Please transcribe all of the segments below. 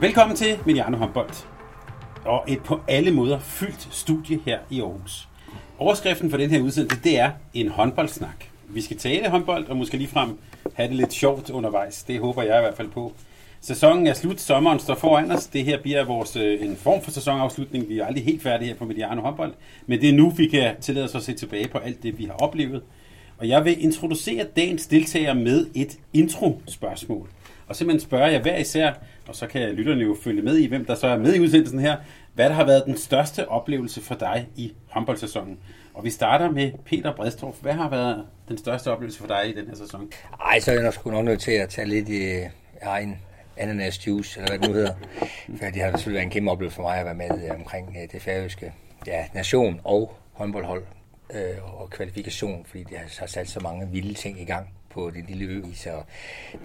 Velkommen til Mediano Håndbold. Og et på alle måder fyldt studie her i Aarhus. Overskriften for den her udsendelse, det er en håndboldsnak. Vi skal tale håndbold, og måske ligefrem have det lidt sjovt undervejs. Det håber jeg i hvert fald på. Sæsonen er slut, sommeren står foran os. Det her bliver vores, øh, en form for sæsonafslutning. Vi er aldrig helt færdige her på Mediano Håndbold. Men det er nu, vi kan tillade os at se tilbage på alt det, vi har oplevet. Og jeg vil introducere dagens deltager med et intro-spørgsmål. Og simpelthen spørge jer hver især, og så kan lytterne jo følge med i, hvem der så er med i udsendelsen her, hvad der har været den største oplevelse for dig i håndboldsæsonen. Og vi starter med Peter Bredstrup. Hvad har været den største oplevelse for dig i den her sæson? Ej, så er jeg nok sgu nok nødt til at tage lidt i egen ananas juice, eller hvad det nu hedder. For det har selvfølgelig været en kæmpe oplevelse for mig at være med øh, omkring øh, det færøske ja, nation og håndboldhold øh, og kvalifikation, fordi det har sat så mange vilde ting i gang på det lille ø, så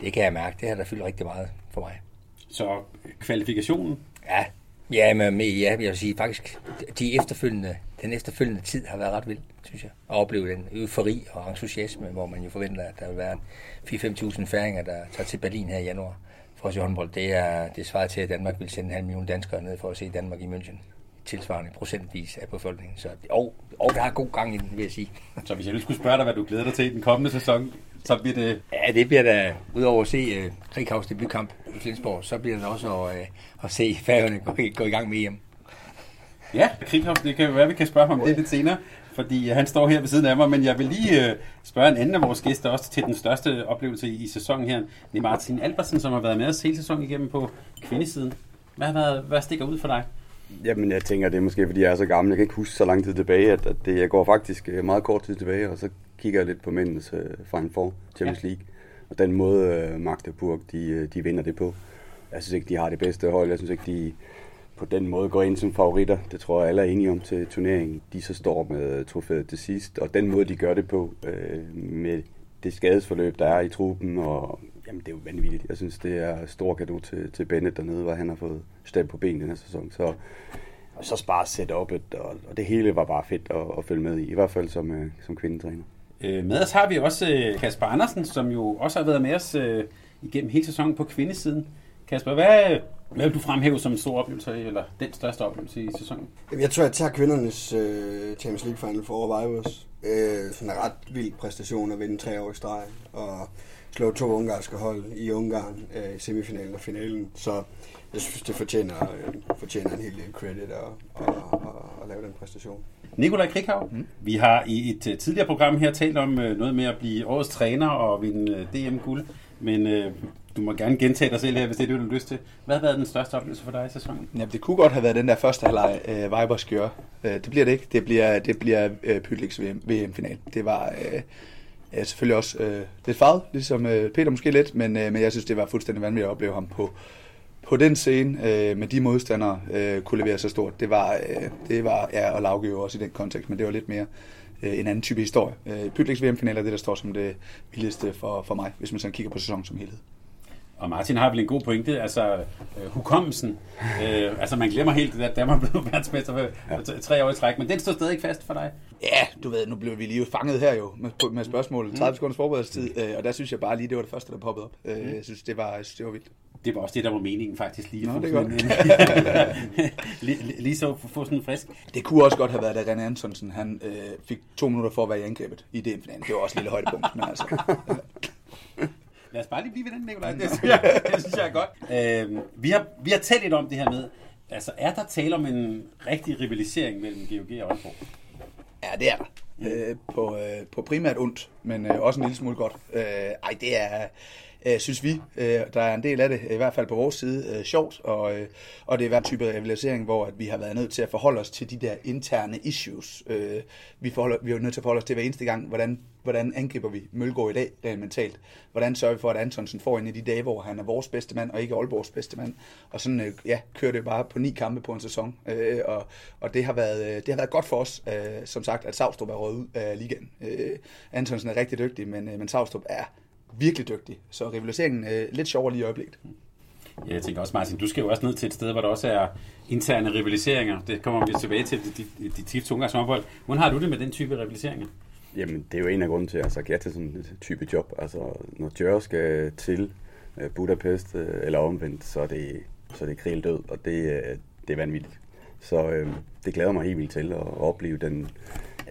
det kan jeg mærke, det har der fyldt rigtig meget for mig. Så kvalifikationen? Ja, ja, men ja, jeg vil sige faktisk, de efterfølgende, den efterfølgende tid har været ret vild, synes jeg. At opleve den eufori og entusiasme, hvor man jo forventer, at der vil være 4-5.000 færinger, der tager til Berlin her i januar for at se håndbold. Det er, det svarer til, at Danmark vil sende en halv million danskere ned for at se Danmark i München tilsvarende procentvis af befolkningen. Så, og, og der er god gang i den, vil jeg sige. Så hvis jeg nu skulle spørge dig, hvad du glæder dig til i den kommende sæson, så bliver det... Ja, det bliver da, udover at se uh, Krighavs debutkamp i Flensborg, så bliver det også at, uh, at se færgerne gå, gå i gang med hjem. Ja, Krighavs, det kan være, vi kan spørge ham om det lidt senere, fordi han står her ved siden af mig, men jeg vil lige uh, spørge en anden af vores gæster også til den største oplevelse i, i sæsonen her. Det er Martin Albersen, som har været med os hele sæsonen igennem på kvindesiden. Hvad, været, hvad stikker ud for dig? Jamen, jeg tænker, det er måske, fordi jeg er så gammel. Jeg kan ikke huske så lang tid tilbage, at, at det, jeg går faktisk meget kort tid tilbage, og så kigger jeg lidt på mændenes uh, Final Four Champions ja. League. Og den måde, uh, Magdeburg, de, de vinder det på. Jeg synes ikke, de har det bedste hold. Jeg synes ikke, de på den måde går ind som favoritter. Det tror jeg, alle er enige om til turneringen. De så står med trofæet til sidst. Og den måde, de gør det på, uh, med det skadesforløb, der er i truppen, og jamen, det er jo vanvittigt. Jeg synes, det er stor gave til, til Bennett dernede, hvor han har fået stemt på benene den her sæson. Så, og så bare sætte op, og, og det hele var bare fedt at, at følge med i, i hvert fald som, uh, som kvindetræner. Øh, med os har vi også uh, Kasper Andersen, som jo også har været med os uh, igennem hele sæsonen på kvindesiden. Kasper, hvad, hvad vil du fremhæve som en stor oplevelse, eller den største oplevelse i sæsonen? Jeg tror, jeg tager kvindernes uh, Champions League Final for Vibers. Uh, sådan en ret vild præstation at vinde tre år i streg, og slå to ungarske hold i Ungarn uh, i semifinalen og finalen. Så jeg synes, det fortjener, uh, fortjener en hel del credit at, at, at, at lave den præstation. Nikolaj Krighav, mm. vi har i et uh, tidligere program her talt om noget med at blive årets træner og vinde DM-guld, men uh, du må gerne gentage dig selv her, hvis det er det, du har lyst til. Hvad har været den største oplevelse for dig i sæsonen? Jamen, det kunne godt have været den der første halvleg, uh, Vibers gør. Uh, det bliver det ikke. Det bliver, det bliver Pytliks VM, VM-final. Det var uh, er selvfølgelig også øh, lidt farvet, ligesom øh, Peter måske lidt, men, øh, men jeg synes, det var fuldstændig vanvittigt at opleve ham på, på den scene øh, med de modstandere øh, kunne levere så stort. Det var, øh, det var ja, og Lauke jo også i den kontekst, men det var lidt mere øh, en anden type historie. Øh, Pytliks VM-final er det, der står som det vildeste for, for mig, hvis man sådan kigger på sæsonen som helhed. Og Martin har vel en god pointe, altså øh, hukommelsen. Øh, altså man glemmer helt, at Danmark blev verdensmester for ja. tre år i træk, men den står stadig fast for dig. Ja, du ved, nu blev vi lige fanget her jo med, med spørgsmålet. 30 mm. sekunders forberedelsestid, øh, og der synes jeg bare lige, det var det første, der poppede op. Øh, mm. Jeg synes, det var, jeg synes, det var vildt. Det var også det, der var meningen faktisk lige. Nå, det er godt. lige, så få sådan frisk. Det kunne også godt have været, at René Antonsen han, øh, fik to minutter for at være i angrebet i det. Det var også et lille højdepunkt. Men altså, Lad os bare lige blive ved den, Nikolaj. Det synes jeg, det synes jeg er godt. Øh, vi, har, vi har talt lidt om det her med, altså er der tale om en rigtig rivalisering mellem GOG og Aalborg? Ja, det er der. øh, på, øh, på primært ondt, men øh, også en lille smule godt. Øh, ej, det er, øh, synes vi, øh, der er en del af det, i hvert fald på vores side, øh, sjovt, og, øh, og det er hver type rivalisering, hvor at vi har været nødt til at forholde os til de der interne issues. Øh, vi, forholder, vi er nødt til at forholde os til hver eneste gang, hvordan, hvordan angriber vi Mølgaard i dag, rent mentalt. Hvordan sørger vi for, at Antonsen får en af de dage, hvor han er vores bedste mand, og ikke Aalborgs bedste mand. Og sådan, øh, ja, kører det bare på ni kampe på en sæson. Øh, og, og det har, været, øh, det har været godt for os, øh, som sagt, at Savstrup er røget ud af ligaen. Øh, Antonsen er rigtig dygtig, men, øh, men Savstrup er virkelig dygtig. Så rivaliseringen er øh, lidt sjovere lige i øjeblikket. Ja, jeg tænker også, Martin, du skal jo også ned til et sted, hvor der også er interne rivaliseringer. Det kommer vi tilbage til, de, de, de tunge håndbold. Hvordan har du det med den type rivaliseringer? Jamen, det er jo en af grunden til, at jeg har sagt ja til sådan et type job. Altså, når Jør skal til øh, Budapest øh, eller omvendt, så er det, så er det krig død, og det, det er vanvittigt. Så øh, det glæder mig helt vildt til at opleve den,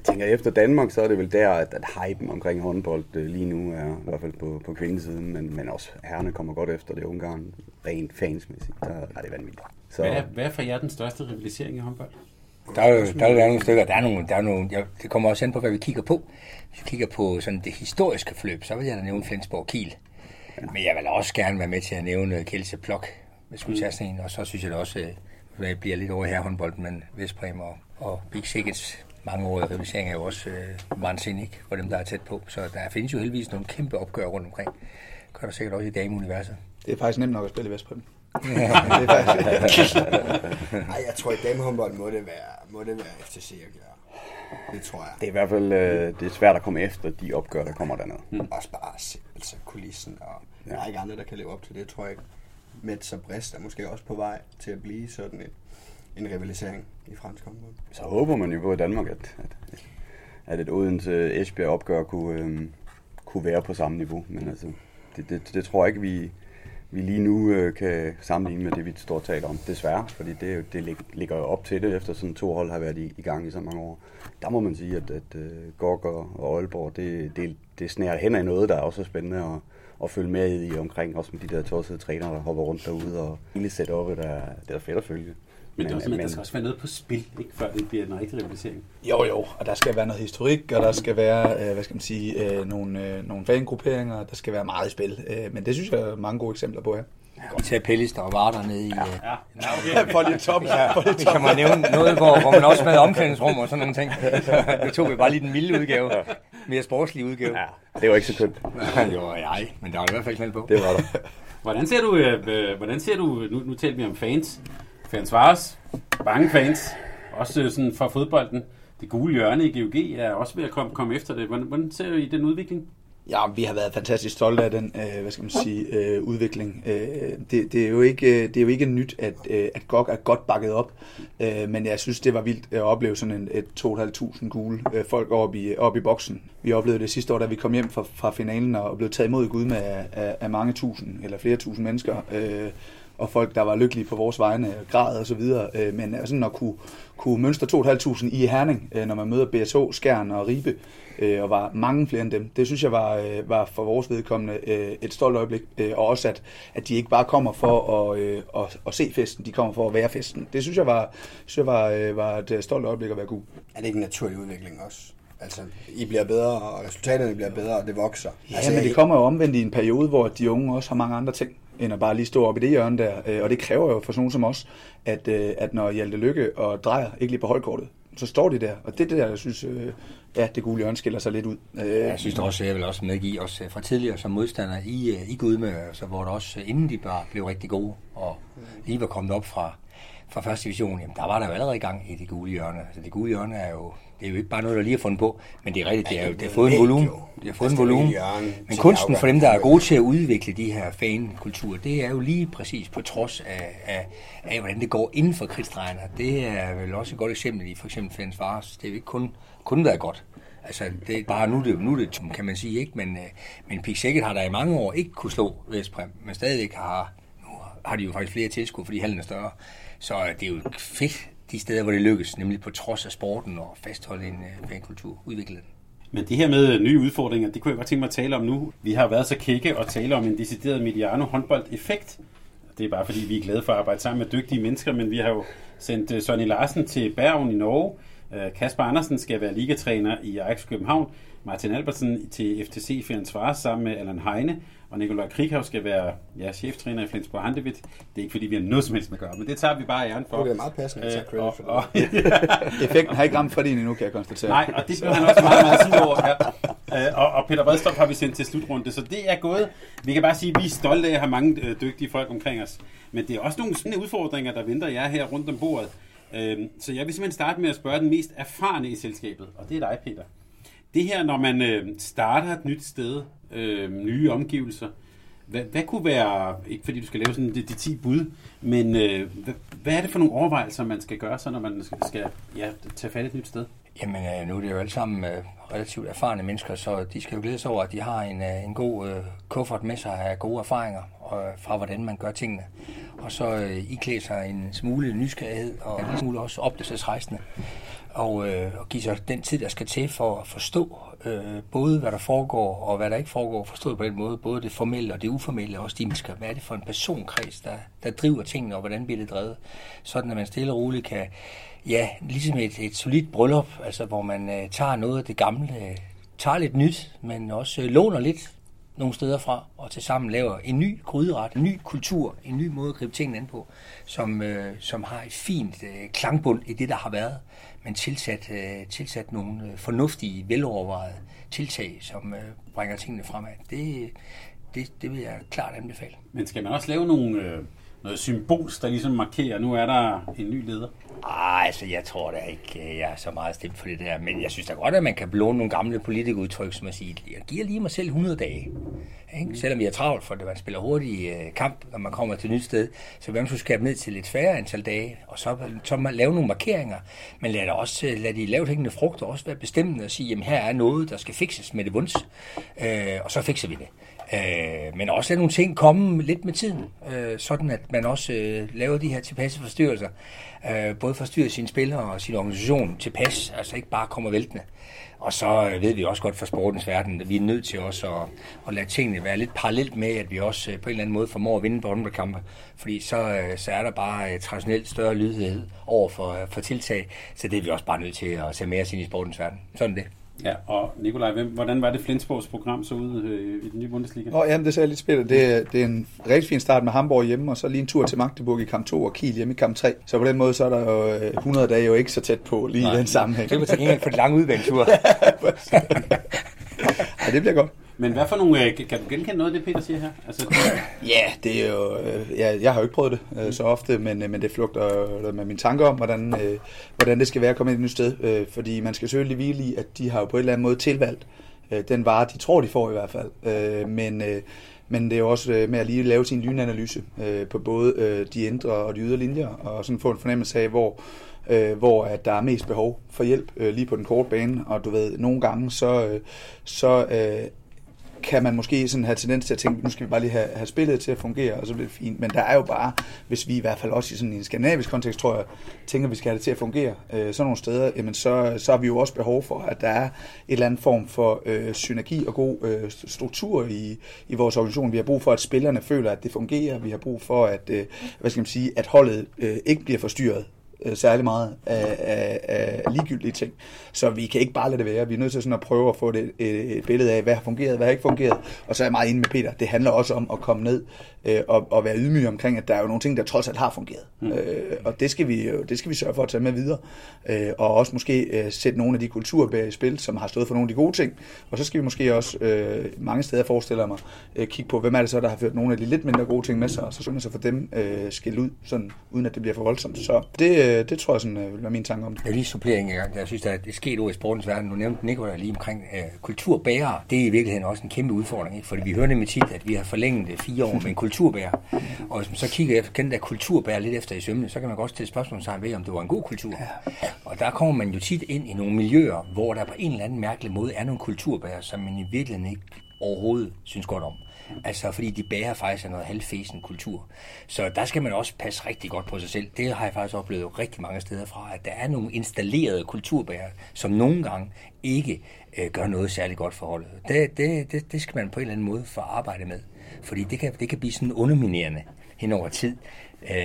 jeg tænker, efter Danmark, så er det vel der, at, at hypen omkring håndbold øh, lige nu er, i hvert fald på, på kvindesiden, men, men også herrene kommer godt efter det Ungarn, rent fansmæssigt, der er det vanvittigt. Så, hvad, er, hvad er for jer den største rivalisering i håndbold? Der er jo der er nogle stykker, der er nogle, der er nogle ja, det kommer også an på, hvad vi kigger på. Hvis vi kigger på sådan det historiske forløb, så vil jeg da nævne Flensborg Kiel. Men jeg vil også gerne være med til at nævne Kjelse Plok, hvis skulle tage sådan en. Og så synes jeg da også, at det bliver lidt over her håndbold, men Vestbrem og, og Big Sickets mange år rivalisering er jo også øh, vandsindelig for dem, der er tæt på. Så der findes jo heldigvis nogle kæmpe opgør rundt omkring. Det gør der sikkert også i dameuniverset. Det er faktisk nemt nok at spille i Vestbrem. Nej, jeg tror, i damehåndbold må det være, må det være FTC at gøre. Det tror jeg. Det er i hvert fald øh, det er svært at komme efter de opgør, der kommer dernede. Mm. Også bare altså, kulissen, og ja. der er ikke andre, der kan leve op til det, tror jeg. Mets og Brest er måske også på vej til at blive sådan et, en rivalisering i fransk håndbold. Så håber man jo på i Danmark, at, at, at et Odense Esbjerg opgør kunne, øh, kunne være på samme niveau. Men altså, det, det, det tror jeg ikke, vi, vi lige nu øh, kan sammenligne med det, vi står og taler om. Desværre, fordi det, det ligger jo op til det, efter sådan to hold har været i, i gang i så mange år. Der må man sige, at, at øh, Gorg og Aalborg, det, det, det snærer hen af noget, der er også er spændende at, at følge med i omkring, også med de der tossede trænere, der hopper rundt derude, og hele setup'et, der, det er fedt at følge. Men, men, men der skal også være noget på spil, ikke, før det bliver en rigtig rivalisering. Jo, jo, og der skal være noget historik, og der skal være, øh, hvad skal man sige, øh, nogle, øh, nogle fangrupperinger, der skal være meget i spil. Øh, men det synes jeg er mange gode eksempler på her. Vi tager Pellis, der var dernede i... Ja, øh, ja. ja okay. for det top. Ja, for det top. kan man nævne noget, hvor, hvor man også med omklædningsrum og sådan nogle ting. Det tog vi bare lige den milde udgave. Mere sportslige udgave. Ja, det var ikke så kønt. det var jeg, men der var i hvert fald knald på. Det var der. Hvordan ser du, øh, hvordan ser du nu, nu taler vi om fans, fans Vares, mange fans, også øh, sådan fra fodbolden. Det gule hjørne i GOG er også ved at komme, komme efter det. Hvordan, hvordan ser i den udvikling? Ja, vi har været fantastisk stolte af den, øh, hvad skal man sige, øh, udvikling. Øh, det, det, er jo ikke, øh, det er jo ikke nyt, at, øh, at GOG er godt bakket op, øh, men jeg synes, det var vildt at opleve sådan en, et 2.500 gule øh, folk oppe i, op i boksen. Vi oplevede det sidste år, da vi kom hjem fra, fra finalen og blev taget imod Gud med af, af, af mange tusind, eller flere tusind mennesker. Øh, og folk, der var lykkelige på vores vegne, grad og så videre. Øh, men sådan at kunne, kunne mønstre 2.500 i Herning, øh, når man møder BSH, Skjern og Ribe, øh, og var mange flere end dem. Det synes jeg var, var for vores vedkommende et stolt øjeblik, og også at, at de ikke bare kommer for at, at, at se festen, de kommer for at være festen. Det synes jeg var, synes jeg var, var et stolt øjeblik at være god. Er det ikke en naturlig udvikling også? Altså, I bliver bedre, og resultaterne bliver bedre, og det vokser. Ja, altså, men det kommer jo omvendt i en periode, hvor de unge også har mange andre ting end at bare lige stå op i det hjørne der. Øh, og det kræver jo for sådan nogen som os, at, øh, at når Hjalte Lykke og Drejer ikke lige på holdkortet, så står de der. Og det er det der, jeg synes, øh, ja, det gule hjørne skiller sig lidt ud. Jeg synes også, jeg vil også medgive os fra tidligere som modstander i, i Gudmø, så hvor det også inden de bare blev rigtig gode, og lige var kommet op fra, fra første division, jamen der var der jo allerede i gang i det gule hjørne. Altså det gule hjørne er jo det er jo ikke bare noget, der lige har fundet på, men det er rigtigt, det, er jo, det har fået en volumen. Det har fået en volumen. Men kunsten for dem, der er gode til at udvikle de her fankulturer, det er jo lige præcis på trods af, af, af hvordan det går inden for kridtstregerne. Det er vel også et godt eksempel i for eksempel Fans Vars. Det er jo ikke kun, kun været godt. Altså, det er bare nu det, nu det kan man sige, ikke? Men, øh, men Pik Sækket har der i mange år ikke kunne slå Vestprem, men stadigvæk har, har de jo faktisk flere tilskud, fordi hallen er større. Så øh, det er jo fedt, de steder, hvor det lykkes, nemlig på trods af sporten og fastholde en øh, fankultur, udvikle den. Men det her med øh, nye udfordringer, det kunne jeg godt tænke mig at tale om nu. Vi har været så kække og tale om en decideret Mediano håndbold-effekt. Det er bare fordi, vi er glade for at arbejde sammen med dygtige mennesker, men vi har jo sendt Sonny Larsen til Bergen i Norge, Kasper Andersen skal være ligatræner i Ajax København. Martin Albertsen til FTC Ferencvaros sammen med Allan Heine. Og Nikolaj Krighav skal være ja, cheftræner i Flensborg Handewitt. Det er ikke fordi, vi har noget som helst med at gøre, men det tager vi bare æren for. Det er meget passende at tage Øh, credit og- for og- det. Effekten har ikke ramt Fredin endnu, kan jeg konstatere. Nej, og det blev han også meget, meget sur over. Ja. Øh, Og, og Peter Bredstrup har vi sendt til slutrunde, så det er gået. Vi kan bare sige, at vi er stolte af at have mange øh, dygtige folk omkring os. Men det er også nogle sådan udfordringer, der venter jer her rundt om bordet. Øh, Så jeg vil simpelthen starte med at spørge den mest erfarne i selskabet, og det er dig, Peter. Det her, når man øh, starter et nyt sted, øh, nye omgivelser, hvad, hvad kunne være, ikke fordi du skal lave sådan de, de 10 bud, men øh, hvad, hvad er det for nogle overvejelser, man skal gøre så, når man skal, skal ja, tage fat i et nyt sted? Jamen, øh, nu er det jo alle sammen øh, relativt erfarne mennesker, så de skal jo glæde sig over, at de har en, øh, en god øh, kuffert med sig af gode erfaringer og, øh, fra, hvordan man gør tingene. Og så øh, iklæde sig en smule nysgerrighed og en smule også opdagelsesrejsende. Og, øh, og give sig den tid, der skal til for at forstå øh, både, hvad der foregår og hvad der ikke foregår. Forstået på den måde, både det formelle og det uformelle, og også de mennesker. Hvad er det for en personkreds, der, der driver tingene, og hvordan bliver det drevet? Sådan, at man stille og roligt kan Ja, ligesom et, et solidt bryllup, altså hvor man øh, tager noget af det gamle, øh, tager lidt nyt, men også øh, låner lidt nogle steder fra, og til sammen laver en ny gryderet, en ny kultur, en ny måde at gribe tingene an på, som, øh, som har et fint øh, klangbund i det, der har været, men tilsat, øh, tilsat nogle øh, fornuftige, velovervejede tiltag, som øh, bringer tingene fremad. Det, det, det vil jeg klart anbefale. Men skal man også lave nogle, øh, noget symbols, der ligesom markerer, nu er der en ny leder? Ah, altså, jeg tror da ikke, øh, jeg er så meget stemt for det der. Men jeg synes da godt, at man kan låne nogle gamle politikudtryk, som at sige, jeg giver lige mig selv 100 dage. Ikke? Selvom vi er travlt, for det man spiller hurtig øh, kamp, når man kommer til et nyt sted. Så vi skulle skabe ned til lidt færre antal dage, og så, så man lave nogle markeringer. Men lad, også, øh, lad de lavt hængende frugter også være bestemmende og sige, jamen her er noget, der skal fikses med det vunds. Øh, og så fikser vi det. Øh, men også lade nogle ting komme lidt med tiden, øh, sådan at man også øh, laver de her tilpasse forstyrrelser. Øh, både forstyrrer sine spillere og sin organisation tilpas, altså ikke bare kommer væltende. Og så øh, ved vi også godt fra sportens verden, at vi er nødt til også at, at lade tingene være lidt parallelt med, at vi også øh, på en eller anden måde formår at vinde på håndboldkampe. Fordi så, øh, så er der bare øh, traditionelt større lydighed over for, øh, for tiltag, så det er vi også bare nødt til at se mere ind i sportens verden. Sådan det. Ja, og Nikolaj, hvem, hvordan var det Flensborgs program så ud øh, i den nye Bundesliga? Nå, jamen, det ser lidt spændende. Det, er- det er en rigtig fin start med Hamburg hjemme, og så lige en tur til Magdeburg i kamp 2 og Kiel hjemme i kamp 3. Så på den måde, så er der jo øh, 100 dage jo ikke så tæt på lige i den sammenhæng. Det var til gengæld for de lange udventure. Ja, det bliver godt. Men hvad for nogle, øh, kan du genkende noget af det, Peter siger her? Altså, Ja, det er jo... Øh, ja, jeg har jo ikke prøvet det øh, så ofte, men, men det flugter med mine tanker om, hvordan, øh, hvordan det skal være at komme ind et nyt sted. Øh, fordi man skal selvfølgelig hvile i, at de har jo på en eller anden måde tilvalgt øh, den vare, de tror, de får i hvert fald. Øh, men, øh, men det er jo også med at lige lave sin lynanalyse øh, på både øh, de indre og de ydre linjer, og sådan få en fornemmelse af, hvor, øh, hvor at der er mest behov for hjælp øh, lige på den korte bane. Og du ved, nogle gange så, øh, så øh, kan man måske sådan have tendens til at tænke, nu skal vi bare lige have, have spillet til at fungere, og så bliver det fint. Men der er jo bare, hvis vi i hvert fald også i sådan en skandinavisk kontekst, tror jeg, tænker, at vi skal have det til at fungere øh, sådan nogle steder, jamen så, så har vi jo også behov for, at der er et eller andet form for øh, synergi og god øh, struktur i, i vores organisation. Vi har brug for, at spillerne føler, at det fungerer. Vi har brug for, at, øh, hvad skal man sige, at holdet øh, ikke bliver forstyrret øh, særlig meget af, af, af ligegyldige ting. Så vi kan ikke bare lade det være. Vi er nødt til sådan at prøve at få det, et, et billede af, hvad har fungeret, hvad har ikke fungeret. Og så er jeg meget enig med Peter. Det handler også om at komme ned øh, og, og være ydmyg omkring, at der er jo nogle ting, der trods alt har fungeret. Mm. Øh, og det skal, vi, det skal vi sørge for at tage med videre. Øh, og også måske øh, sætte nogle af de kulturbærere i spil, som har stået for nogle af de gode ting. Og så skal vi måske også øh, mange steder, forestiller mig, øh, kigge på, hvem er det så, der har ført nogle af de lidt mindre gode ting med sig, og så synes jeg for dem øh, skilt ud, sådan, uden at det bliver for voldsomt. Så det, øh, det tror jeg sådan, øh, vil være min tanke om det. Jeg vil lige supplere en gang. Jeg synes, der er et sket ord i sportens verden. Nu nævnte Nicolai lige omkring øh, kulturbærere. Det er i virkeligheden også en kæmpe udfordring, ikke? fordi vi hører nemlig tit, at vi har forlænget det fire år med en kulturbærer. Og hvis man så kigger efter den der kulturbærer lidt efter i sømne, så kan man godt stille spørgsmål sig ved, om det var en god kultur. Og der kommer man jo tit ind i nogle miljøer, hvor der på en eller anden mærkelig måde er nogle kulturbærer, som man i virkeligheden ikke overhovedet synes godt om. Altså, fordi de bærer faktisk af noget halvfæsen kultur. Så der skal man også passe rigtig godt på sig selv. Det har jeg faktisk oplevet rigtig mange steder fra, at der er nogle installerede kulturbærere, som nogle gange ikke øh, gør noget særligt godt for holdet. Det, det, det, det skal man på en eller anden måde få arbejde med. Fordi det kan, det kan blive sådan underminerende hen over tid. Øh,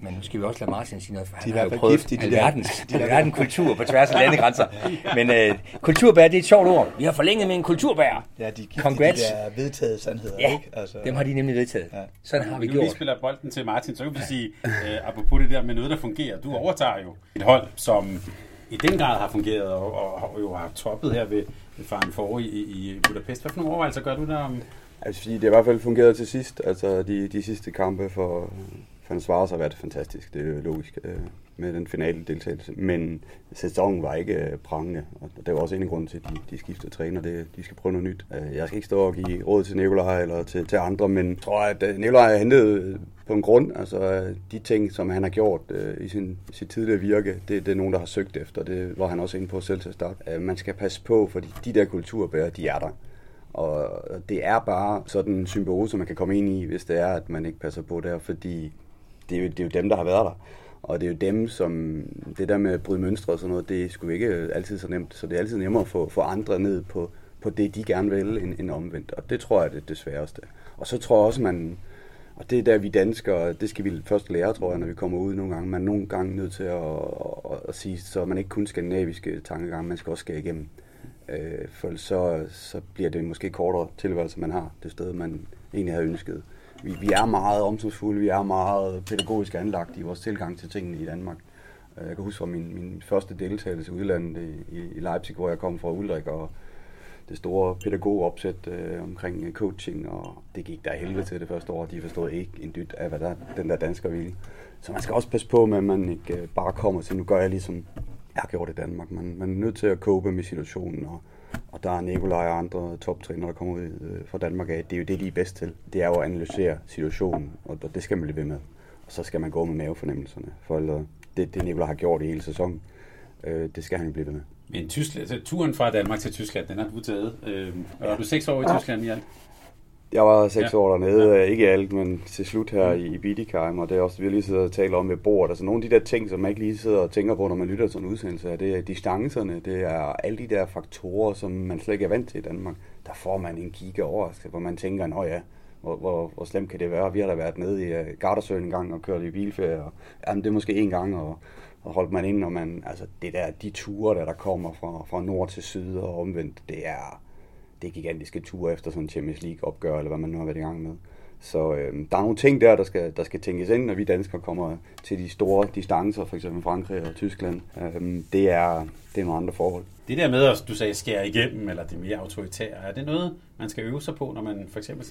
men nu skal vi også lade Martin sige noget, for De han har i hvert jo prøvet giftige, de alverdens, der. alverdens kultur på tværs af landegrænser. Men øh, kulturbær, det er et sjovt ord. Vi har forlænget med en kulturbær. Ja, de, de, Congrats. de der vedtaget sandheder, Ja, ikke? Altså, dem har de nemlig vedtaget. Ja. Sådan har vi Nu lige gjort. spiller bolden til Martin, så kan vi sige, øh, apropos det der med noget, der fungerer. Du overtager jo et hold, som i den grad har fungeret og, og, og jo har toppet her ved, ved Faren for i, i Budapest. Hvad for nogle overvejelser gør du der om? Altså, fordi det har i hvert fald fungeret til sidst. Altså, de, de sidste kampe for Ferencvaros har været fantastisk. Det er jo logisk øh, med den finale deltagelse. Men sæsonen var ikke øh, prangende, og det var også en af grunden til, at de, de skiftede træner. Det, de skal prøve noget nyt. Øh, jeg skal ikke stå og give råd til Nikolaj eller til, til andre, men jeg tror, at øh, Nikolaj har hentet øh, på en grund. Altså, øh, de ting, som han har gjort øh, i sin, sit tidligere virke, det, det er nogen, der har søgt efter. Det var han også inde på selv til at starte. Øh, man skal passe på, fordi de der kulturbærer, de er der. Og det er bare sådan en symbiose, man kan komme ind i, hvis det er, at man ikke passer på der, fordi det er jo, det er jo dem, der har været der. Og det er jo dem, som det der med at bryde mønstre og sådan noget, det er sgu ikke altid så nemt. Så det er altid nemmere at få, få andre ned på, på det, de gerne vil, end, end omvendt. Og det tror jeg, det er det sværeste. Og så tror jeg også, man, og det er der, vi danskere, det skal vi først lære, tror jeg, når vi kommer ud nogle gange. Man er nogle gange nødt til at, at, at sige, så man ikke kun skandinaviske tankegange, man skal også skære igennem. Øh, for så, så bliver det måske kortere tilværelse, man har det sted, man egentlig havde ønsket. Vi, vi er meget omsorgsfulde, vi er meget pædagogisk anlagt i vores tilgang til tingene i Danmark. Øh, jeg kan huske fra min, min første deltagelse i udlandet i, i Leipzig, hvor jeg kom fra Ulrik, og det store pædagogopsæt øh, omkring øh, coaching, og det gik der helvede til det første år. De forstod ikke en dyt af, hvad der, den der dansker ville. Så man skal også passe på med, at man ikke øh, bare kommer til, nu gør jeg ligesom har gjort i Danmark. Man, man er nødt til at cope med situationen, og, og der er Nikolaj og andre toptrænere, der kommer ud øh, fra Danmark af. Det er jo det, de er bedst til. Det er jo at analysere situationen, og og det skal man blive ved med. Og så skal man gå med mavefornemmelserne, for det, det Nikolaj har gjort i hele sæsonen, øh, det skal han blive ved med. Men Tyskland, turen fra Danmark til Tyskland, den har du taget. Øh, og er du seks år i Tyskland, Jan? Jeg var seks Ja. år dernede, ja. ikke alt, men til slut her i, i Bidikheim, og det er også, vi lige siddet og talt om ved bordet. Altså nogle af de der ting, som man ikke lige sidder og tænker på, når man lytter til en udsendelse, er, det er distancerne, det er alle de der faktorer, som man slet ikke er vant til i Danmark. Der får man en kigge overraskelse, hvor man tænker, nå ja, hvor, hvor, hvor slemt kan det være? Vi har da været nede i uh, Gardasøen en gang og kørt i bilferie, og jamen, det er måske en gang, og, og holdt man ind, når man, altså det der, de ture, der, der kommer fra, fra nord til syd og omvendt, det er, det er gigantiske ture efter sådan en Champions League opgør, eller hvad man nu har været i gang med. Så øh, der er nogle ting der, der skal, der skal tænkes ind, når vi danskere kommer til de store distancer, for eksempel Frankrig og Tyskland. Øh, det, er, det er nogle andre forhold. Det der med, at du sagde skære igennem, eller det mere autoritære, er det noget, man skal øve sig på, når man for eksempel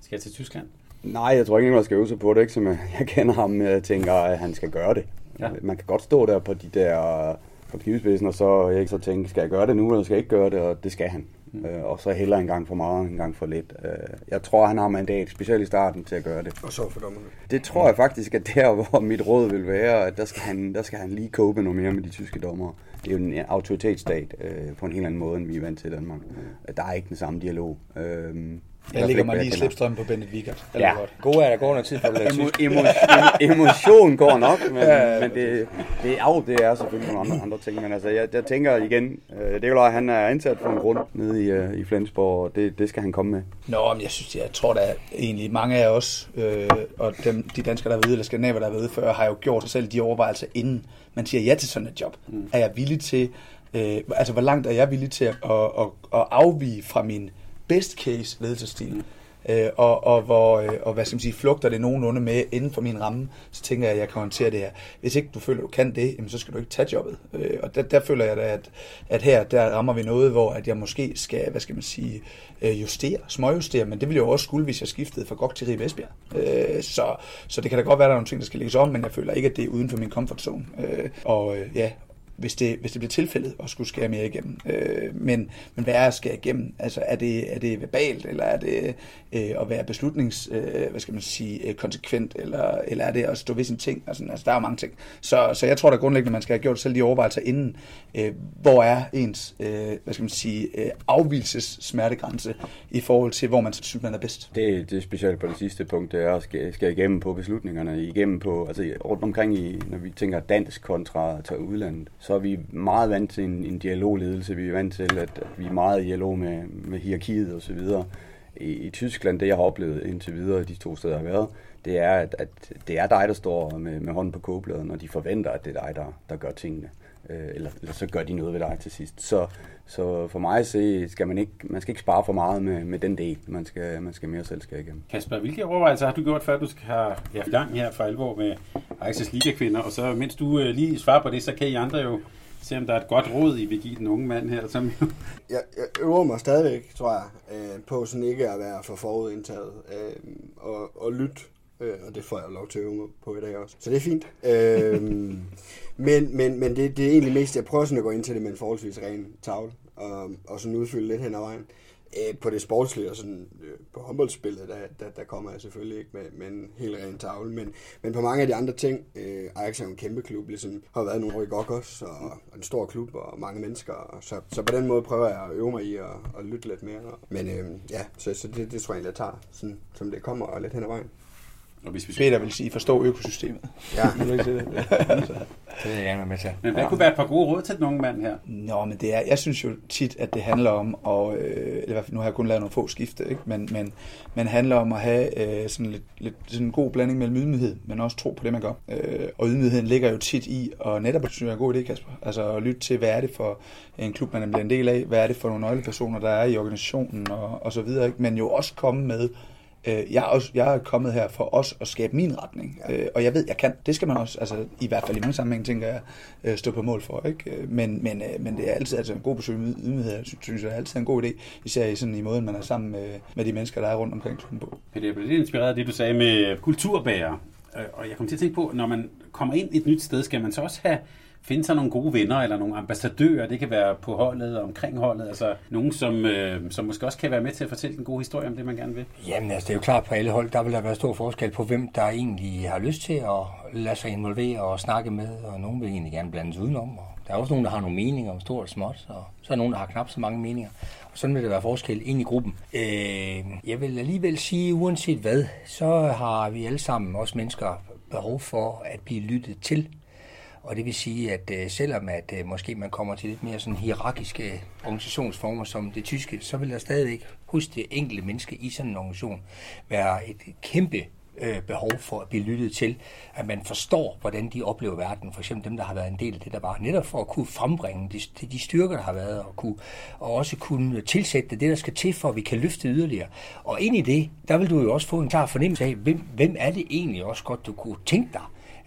skal- til Tyskland? Nej, jeg tror ikke, man skal øve sig på det. Ikke som jeg, jeg kender ham, jeg tænker, at han skal gøre det. Ja. Man kan godt stå der på de der på og så ikke så tænke, skal jeg gøre det nu, eller skal jeg ikke gøre det, og det skal han. Mm. Øh, og så heller en gang for meget, en gang for lidt. Øh, jeg tror, han har mandat, specielt i starten, til at gøre det. Og så for dommerne. Det tror jeg faktisk er der, hvor mit råd vil være, at der skal han, der skal han lige cope noget mere med de tyske dommere. Det er jo en autoritetsstat øh, på en helt anden måde, end vi er vant til i Danmark. Der er ikke den samme dialog. Øh, Jeg ligger mig lige i slipstrømmen på Bennett Wiegert. Alt Ja. godt. God er der går noget tid, du lærer Emo, emotion, emotion går nok, men, Ja, ja, men det, det, er, det er selvfølgelig nogle andre, andre ting. Men altså, jeg, jeg tænker igen, øh, det er jo at han er ansat for en grund nede i, øh, i Flensborg, og det, det skal han komme med. Nå, men jeg synes, jeg tror da egentlig mange af os, øh, og dem, de danskere, der har været eller skandinaver, der har været ude før, har jo gjort sig selv de overvejelser, inden man siger ja til sådan et job. Mm. Er jeg villig til, øh, altså hvor langt er jeg villig til at, at, at, at afvige fra min best case ledelsesstil? Øh, og, og, hvor, øh, og hvad skal man sige, flugter det nogenlunde med inden for min ramme, så tænker jeg, at jeg kan håndtere det her. Hvis ikke du føler, at du kan det, jamen, så skal du ikke tage jobbet. Øh, og der, der føler jeg da, at, at her, der rammer vi noget, hvor at jeg måske skal, hvad skal man sige, øh, justere, småjustere, men det ville jeg jo også skulle, hvis jeg skiftede fra GOG til Ribe Esbjerg. Øh, så, så det kan da godt være, at der er nogle ting, der skal lægges om, men jeg føler ikke, at det er uden for min comfort zone. Øh, og øh, ja, hvis det, hvis det bliver tilfældet at skulle skære mere igennem. Øh, men, men hvad er at skære igennem? Altså er det, er det verbalt, eller er det øh, at være beslutnings, øh, hvad skal man sige, øh, konsekvent, eller, eller er det at stå ved sine ting? Altså, altså der er jo mange ting. Så, så jeg tror da grundlæggende, man skal have gjort selv de overvejelser inden, øh, hvor er ens, øh, hvad skal man sige, øh, afvielses smertegrænse i forhold til, hvor man synes, man er bedst. Det, det er specielt på det sidste punkt, det er at skære, skære igennem på beslutningerne, igennem på, altså rundt omkring, i, når vi tænker dansk kontra til udlandet, så er vi meget vant til en, en dialogledelse, vi er vant til, at, at vi er meget i dialog med, med hierarkiet og så videre. I, I Tyskland, det jeg har oplevet indtil videre, de to steder jeg har været, det er, at, at det er dig, der står med, med hånden på kogebladet, når de forventer, at det er dig, der, der gør tingene. Øh, eller, eller så gør de noget ved dig til sidst. Så, så for mig at se, skal man ikke, man skal ikke spare for meget med, med den del. Man skal, man skal mere selv skære igennem. Kasper, hvilke overvejelser har du gjort, før du skal have ja, gang her for alvor med Ajax' Liga-kvinder? Og så mens du øh, lige svarer på det, så kan I andre jo se, om der er et godt råd, I vil give den unge mand her. Som jo... jeg, jeg øver mig stadigvæk, tror jeg, øh, på sådan ikke at være for forudindtaget øh, og, og lytte. Øh, og det får jeg lov til at øve på i dag også. Så det er fint. øh, men men, men det, det er egentlig mest, jeg prøver sådan at gå ind til det med en forholdsvis ren tavle. Og, og sådan udfylde lidt hen ad vejen. Øh, på det sportslige og sådan, øh, på håndboldspillet, der, der, der kommer jeg selvfølgelig ikke med, med en helt ren tavle, men, men på mange af de andre ting, øh, Ajax er jo en kæmpe klub, ligesom har været nogle år i Gokos, og, og en stor klub, og mange mennesker, og så, så på den måde prøver jeg at øve mig i at, at lytte lidt mere. Men øh, ja, så, så det, det tror jeg egentlig, jeg tager, sådan, som det kommer, og lidt hen ad vejen. Og hvis vi Peter vil sige, forstå økosystemet. Ja. Se det? Det vil jeg gerne være med til. Men hvad kunne være et par gode råd til den unge mand her? Nå, men det er, jeg synes jo tit, at det handler om, og, øh, eller nu har jeg kun lavet nogle få skifte, ikke? Men, men, men handler om at have øh, sådan lidt, lidt sådan en god blanding mellem ydmyghed, men også tro på det, man gør. Øh, og ydmygheden ligger jo tit i, og netop synes jeg er en god idé, Kasper, altså at lytte til, hvad er det for en klub, man er en del af, hvad er det for nogle nøglepersoner, der er i organisationen, og, og så videre, ikke? men jo også komme med Øh, jeg, er også, jeg er kommet her for os at skabe min retning, ja. øh, og jeg ved, jeg kan. Det skal man også, altså i hvert fald i mange sammenhænge, tænker jeg, øh, stå på mål for. Ikke? Øh, men, men, øh, men det er altid altså, en god besøg med ydmyghed, jeg synes, jeg er altid en god idé, især i, sådan, i måden, man er sammen med, med de mennesker, der er rundt omkring klubben på. Peter, jeg blev lidt inspireret af det, du sagde med kulturbærer. Øh, Og jeg kom til at tænke på, når man kommer ind et nyt sted, skal man så også have finde sig nogle gode venner eller nogle ambassadører. Det kan være på holdet og omkring holdet. Altså nogen, som, øh, som måske også kan være med til at fortælle en god historie om det, man gerne vil. Jamen altså, det er jo klart på alle hold, der vil der være stor forskel på, hvem der egentlig har lyst til at lade sig involvere og snakke med, og nogen vil egentlig gerne blandes udenom. Og der er også nogen, der har nogle meninger om stort og småt, og så er nogen, der har knap så mange meninger. Og sådan vil der være forskel ind i gruppen. Øh, jeg vil alligevel sige, uanset hvad, så har vi alle sammen, også mennesker, behov for at blive lyttet til. Og det vil sige, at øh, selvom at øh, måske man kommer til lidt mere sådan hierarkiske organisationsformer som det tyske, så vil der stadigvæk hos det enkelte menneske i sådan en organisation være et kæmpe øh, behov for at blive lyttet til, at man forstår, hvordan de oplever verden, for eksempel dem, der har været en del af det, der var, netop for at kunne frembringe de, de styrker, der har været, og, kunne, og også kunne tilsætte det, der skal til, for at vi kan løfte yderligere. Og ind i det, der vil du jo også få en klar fornemmelse af, hvem, hvem er det egentlig også godt, du kunne tænke dig,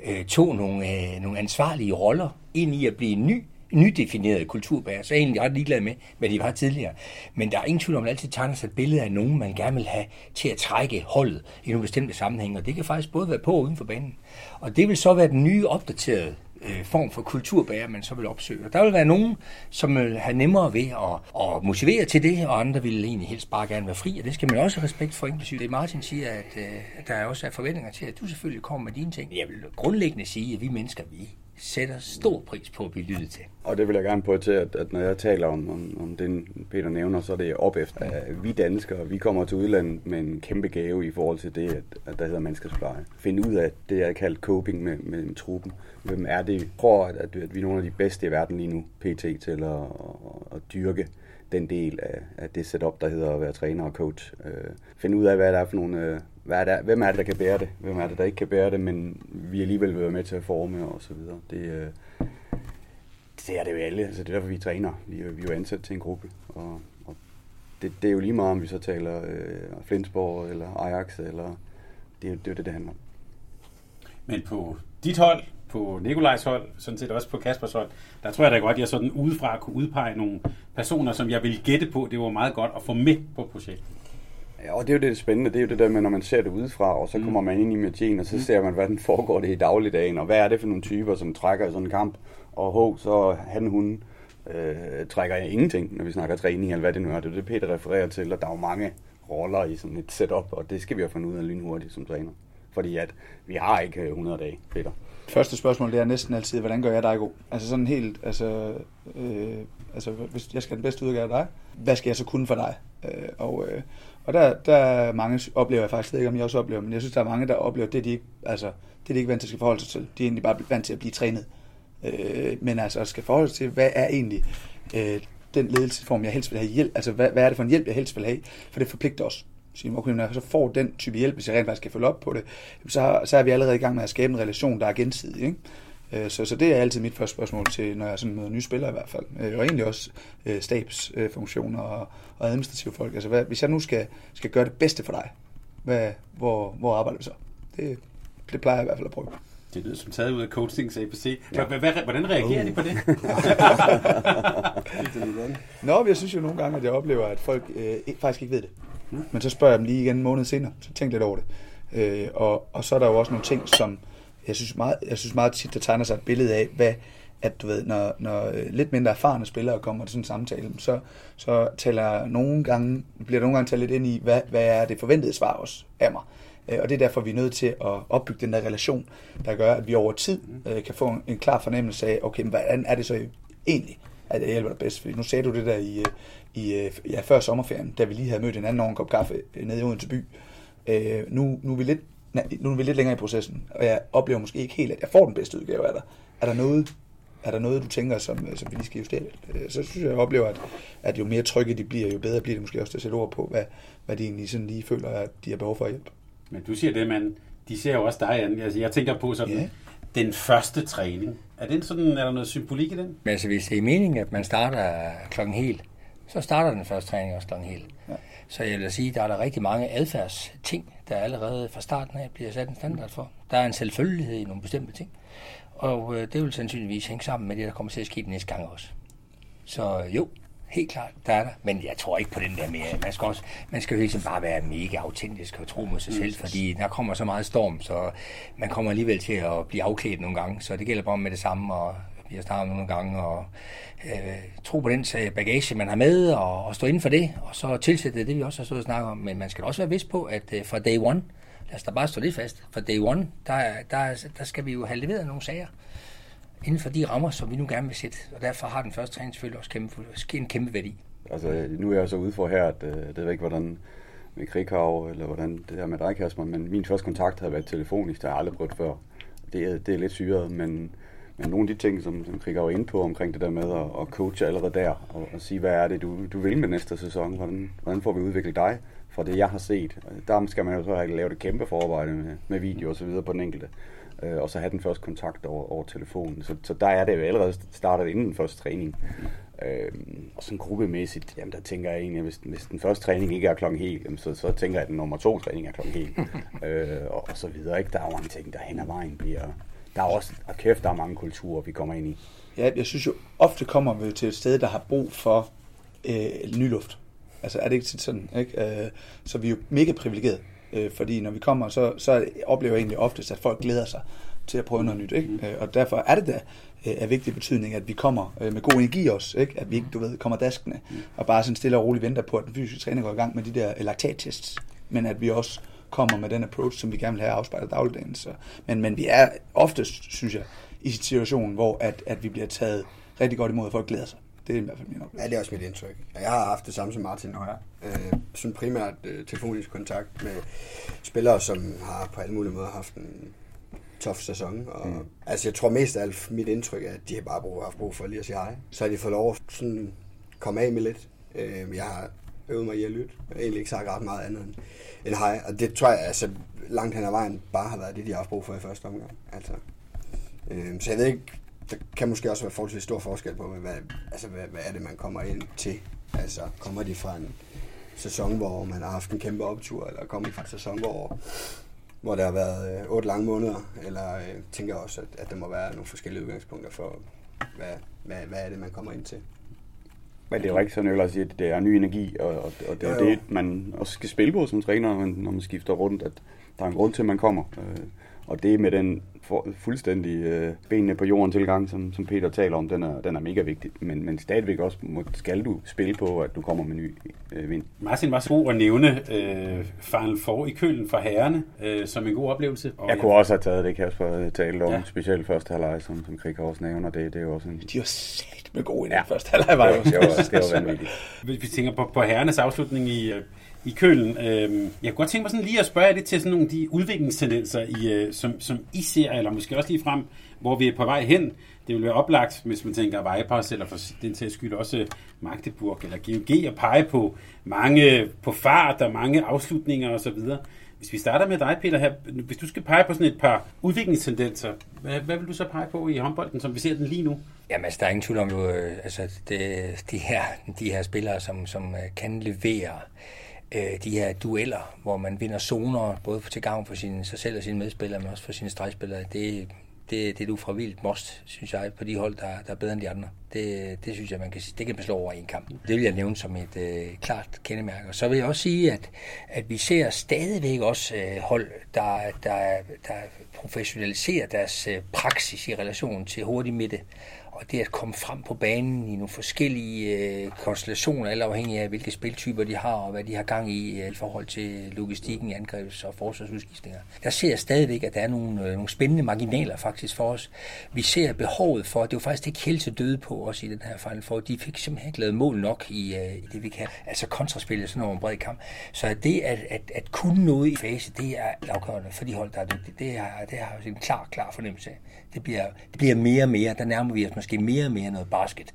øh, tog nogle, øh, nogle ansvarlige roller ind i at blive en ny nydefinerede kulturbærer, så er jeg egentlig ret ligeglad med, hvad de var tidligere. Men der er ingen tvivl om, at man altid tegner sig et billede af nogen, man gerne vil have til at trække holdet i nogle bestemte sammenhænge, og det kan faktisk både være på og uden for banen. Og det vil så være den nye opdaterede øh, form for kulturbærer, man så vil opsøge. Og der vil være nogen, som vil have nemmere ved at, at motivere til det, og andre vil egentlig helst bare gerne være fri, og det skal man også have respekt for, inklusive det Martin siger, at, øh, at der også er forventninger til, at du selvfølgelig kommer med dine ting. Jeg vil grundlæggende sige, at vi mennesker, vi sætter stor pris på at blive lyttet til. Og det vil jeg gerne på til, at, at når jeg taler om, om, om den, Peter nævner, så er det op efter. At vi danskere, vi kommer til udlandet med en kæmpe gave i forhold til det, at, at der hedder menneskespleje. Finde ud af det, jeg kaldt coping med, med truppen. Hvem er det? Jeg tror, at, at, at vi er nogle af de bedste i verden lige nu, pt. til at, at, at dyrke den del af, af det setup, der hedder at være træner og coach. Øh, finde ud af, hvad der er for nogle... Øh, hvad er der, hvem er det, der kan bære det? Hvem er det, der ikke kan bære det, men vi alligevel vil være med til at forme og så videre. Det, øh, det er det jo alle. Altså, det er derfor, vi træner. Vi, vi er jo ansat til en gruppe. Og, og det, det, er jo lige meget, om vi så taler øh, Flensborg eller Ajax, eller det, er det er jo det, det handler om. Men på dit hold, på Nikolajs hold, sådan set også på Kaspers hold, der tror jeg da godt, at jeg sådan udefra kunne udpege nogle personer, som jeg ville gætte på, det var meget godt at få med på projektet. Ja, og det er jo det spændende, det er jo det der med, når man ser det udefra, og så Mm. kommer man ind i matchen, og så ser man, hvordan foregår det i dagligdagen, og hvad er det for nogle typer, som trækker i sådan en kamp, og hov, så han, hun øh, trækker ingenting, når vi snakker træning, eller hvad det nu er. Det er det, Peter refererer til, og der er jo mange roller i sådan et setup, og det skal vi jo finde ud af lynhurtigt som træner. Fordi at vi har ikke øh, 100 dage, Peter. Første spørgsmål, det er næsten altid, hvordan gør jeg dig god? Altså sådan helt, altså, øh, altså hvis jeg skal have den bedste udgave af dig, hvad skal jeg så kunne for dig? Øh, og øh, og der, der er mange, oplever jeg faktisk ikke, om jeg også oplever, men jeg synes, der er mange, der oplever det, de ikke, altså, det, de ikke er vant til at forholde sig til. De er egentlig bare vant til at blive trænet. Øh, men altså skal forholde sig til, hvad er egentlig øh, den ledelsesform, jeg helst vil have hjælp, altså hvad, hvad er det for en hjælp, jeg helst vil have, for det forpligter os sige, okay, når jeg så får den type hjælp, hvis jeg rent faktisk kan følge op på det, så, så er vi allerede i gang med at skabe en relation, der er gensidig. Ikke? Øh, Så, så det er altid mit første spørgsmål til, når jeg sådan møder nye spillere i hvert fald. Øh, Og egentlig også øh, stabsfunktioner og, og administrative folk. Altså, hvad, hvis jeg nu skal, skal gøre det bedste for dig, hvad, hvor, hvor arbejder vi så? Det, det plejer jeg i hvert fald at prøve. Det lyder som taget ud af coachings ABC. Ja. Hvordan reagerer de på det? Nå, men jeg synes jo nogle gange, at jeg oplever, at folk øh, ikke- faktisk ikke ved det. Men så spørger jeg dem lige igen en måned senere, så tænk lidt over det. Øh, og, og så er der jo også nogle ting, som jeg synes meget, jeg synes meget tit, der tegner sig et billede af, hvad, at du ved, når, når øh, lidt mindre erfarne spillere kommer til sådan en samtale, så, så taler nogle gange, bliver der nogle gange talt lidt ind i, hvad, hvad er det forventede svar også af mig. Øh, Og det er derfor, vi er nødt til at opbygge den der relation, der gør, at vi over tid øh, kan få en, en klar fornemmelse af, okay, hvordan er det så egentlig, at jeg hjælper dig bedst? Fordi nu sagde du det der i, øh, i øh, ja, før sommerferien, da vi lige havde mødt en anden over en kop kaffe øh, nede i Odense by. Øh, nu, nu, er vi lidt, nej, nu er vi lidt længere i processen, og jeg oplever måske ikke helt, at jeg får den bedste udgave af dig. Er der noget, er der noget du tænker, som, som vi lige skal justere lidt? Så synes jeg, jeg oplever, at, at jo mere trygge de bliver, jo bedre bliver det måske også til at sætte ord på, hvad, hvad de egentlig sådan lige føler, at de har behov for hjælp. Men du siger det, man, de ser jo også dig an. Altså, jeg tænker på sådan, yeah. Den første træning. Er, det sådan, er der noget symbolik i den? Men altså, hvis det er meningen, at man starter klokken helt, så starter den første træning også klokken helt. Ja. Så jeg vil sige, der er der rigtig mange adfærdsting, der allerede fra starten af bliver sat en standard for. Der er en selvfølgelighed i nogle bestemte ting. Og øh, det vil sandsynligvis hænge sammen med det, der kommer til at ske den næste gang også. Så jo, helt klart, der er der. Men jeg tror ikke på den der med, man skal, også, man skal jo hele tiden bare være mega autentisk og tro mod sig selv, fordi der kommer så meget storm, så man kommer alligevel til at blive afklædt nogle gange. Så det gælder bare om med det samme, og vi har snakket nogle gange, og øh, tro på den bagage, man har med, og, og stå inden for det, og så tilsætte det, vi også har stået og snakket om. Men man skal også være vidst på, at øh, fra day one, lad os da bare stå lidt fast, fra day one, der, der, der skal vi jo have leveret nogle sager inden for de rammer, som vi nu gerne vil sætte. Og derfor har den første træning selvfølgelig også kæmpe, en kæmpe værdi. Altså, nu er jeg så ude for her, at øh, det ved jeg ikke, hvordan med Krighav, eller hvordan det her med dig, Kasper, men min første kontakt havde været telefonisk, det har jeg aldrig prøvet før. Det er, det er lidt syret, men, men nogle af de ting, som, som Krighav er inde på omkring det der med at, at coache allerede der, og, og sige, hvad er det, du, du vil med næste sæson, hvordan, hvordan får vi udviklet dig fra det, jeg har set. Der skal man jo så have lavet et kæmpe forarbejde med, med video og så videre på den enkelte øh, og så have den første kontakt over, over telefonen. Så, så der er det jo allerede startet inden den første træning. Øh, og sådan gruppemæssigt, jamen der tænker jeg egentlig, at hvis, hvis den første træning ikke er klokken helt, jamen, så, så tænker jeg, at den nummer to træning er klokken helt. øh, og, og så videre. Ikke? Der er jo mange ting, der hen ad vejen bliver... Der er også, og kæft, der er mange kulturer, vi kommer ind i. Ja, jeg synes jo, ofte kommer vi til et sted, der har brug for øh, ny luft. Altså er det ikke tit sådan, ikke? Øh, så vi er jo mega privilegeret, øh, fordi når vi kommer, så, så oplever jeg egentlig oftest, at folk glæder sig til at prøve noget nyt, ikke? Mm. Øh, og derfor er det da øh, af vigtig betydning, at vi kommer øh, med god energi også, ikke? At vi ikke, du ved, kommer daskende mm. og bare sådan stille og roligt venter på, at den fysiske træning går i gang med de der laktattests, men at vi også kommer med den approach, som vi gerne vil have afspejlet dagligdagen. Så, men, men vi er oftest, synes jeg, i en situation, hvor at, at vi bliver taget rigtig godt imod, at folk glæder sig. Det er i hvert fald min oplevelse. Ja, det er også mit indtryk. Jeg har haft det samme som Martin og jeg. Øh, sådan primært øh, telefonisk kontakt med spillere, som har på alle mulige måder haft en tof sæson. Og, mm. Altså, jeg tror mest af alt, mit indtryk er, at de har bare brug, haft brug for lige at sige hej. Så har de fået lov at sådan komme af med lidt. Øh, jeg har øvet mig i at lytte. Jeg har egentlig ikke sagt ret meget andet end, end hej. Og det tror jeg, altså, langt hen ad vejen bare har været det, de har haft brug for i første omgang. Altså, øh, så jeg ved ikke, der kan måske også være forholdsvis stor forskel på, hvad, altså, hvad, hvad er det, man kommer ind til. Altså, kommer de fra en sæson, hvor man har haft en kæmpe optur, eller kommer de fra en sæson, hvor, hvor der har været øh, otte lange måneder, eller øh, tænker jeg også, at, at der må være nogle forskellige udgangspunkter for, hvad, hvad, hvad er det, man kommer ind til. Men det er jo sådan, at jeg siger, at det er ny energi, og, og, og det er Jo, det, man også skal spille på som træner, når man, når man skifter rundt, at der er en grund til, at man kommer. Øh, og det med den for, fuldstændig øh, benene på jorden tilgang, som, som Peter taler om, den er, den er mega vigtig. Men, men stadigvæk også må, skal du spille på, at du kommer med ny øh, vind. Martin var så god at nævne øh, Final Four i kølen for herrerne øh, som en god oplevelse. Og Jeg kunne også have taget det, Kasper talte om, Ja. specielt første halvleg, som, som Krik også nævner. Det, det er jo også en... De var sat med gode i den Ja. første halvleg, var Det var, det var, det var vanvittigt. Hvis vi tænker på, på herrenes afslutning i, øh, i Kølen. Øh, jeg kunne godt tænke mig sådan lige at spørge jer lidt til sådan nogle af de udviklingstendenser, I, øh, som, som I ser, eller måske også lige frem, hvor vi er på vej hen. Det vil være oplagt, hvis man tænker Vejpas, eller for den sags skyld også Magdeburg eller GOG, at pege på mange på fart og mange afslutninger osv. Hvis vi starter med dig, Peter, her, hvis du skal pege på sådan et par udviklingstendenser, hvad, hvad vil du så pege på i håndbolden, som vi ser den lige nu? Jamen, altså, der er ingen tvivl om, jo, øh, altså, det, de, her, de her spillere, som, som øh, kan levere øh, Øh, de her dueller, hvor man vinder zoner, både til gavn for sin, sig selv og sine medspillere, men også for sine stregspillere, det, det, det er du fra vildt most, synes jeg, på de hold, der, der er bedre end de andre. Det, det synes jeg, man kan, det kan man slå over i en kamp. Det vil jeg nævne som et øh, klart kendemærke. Og så vil jeg også sige, at, at vi ser stadigvæk også øh, hold, der, der, der professionaliserer deres øh, praksis i relation til hurtig midte og det at komme frem på banen i nogle forskellige øh, konstellationer, alt afhængig af hvilke spiltyper de har, og hvad de har gang i øh, i forhold til logistikken angrebs- og forsvarsudskiftninger. Der ser jeg stadigvæk, at der er nogle, øh, nogle spændende marginaler faktisk for os. Vi ser behovet for, det var faktisk det Kjeldse døde på os i den her fejl, for de fik simpelthen ikke lavet mål nok i, øh, i det, vi kan. Altså kontraspillet sådan over en bred kamp. Så det at, at, at kunne noget i fase, det er afgørende for de hold, der er dygtige. Det har, det har jeg en klar, klar fornemmelse af. Det bliver, det bliver mere og mere, der nærmer vi os måske mere og mere noget basket.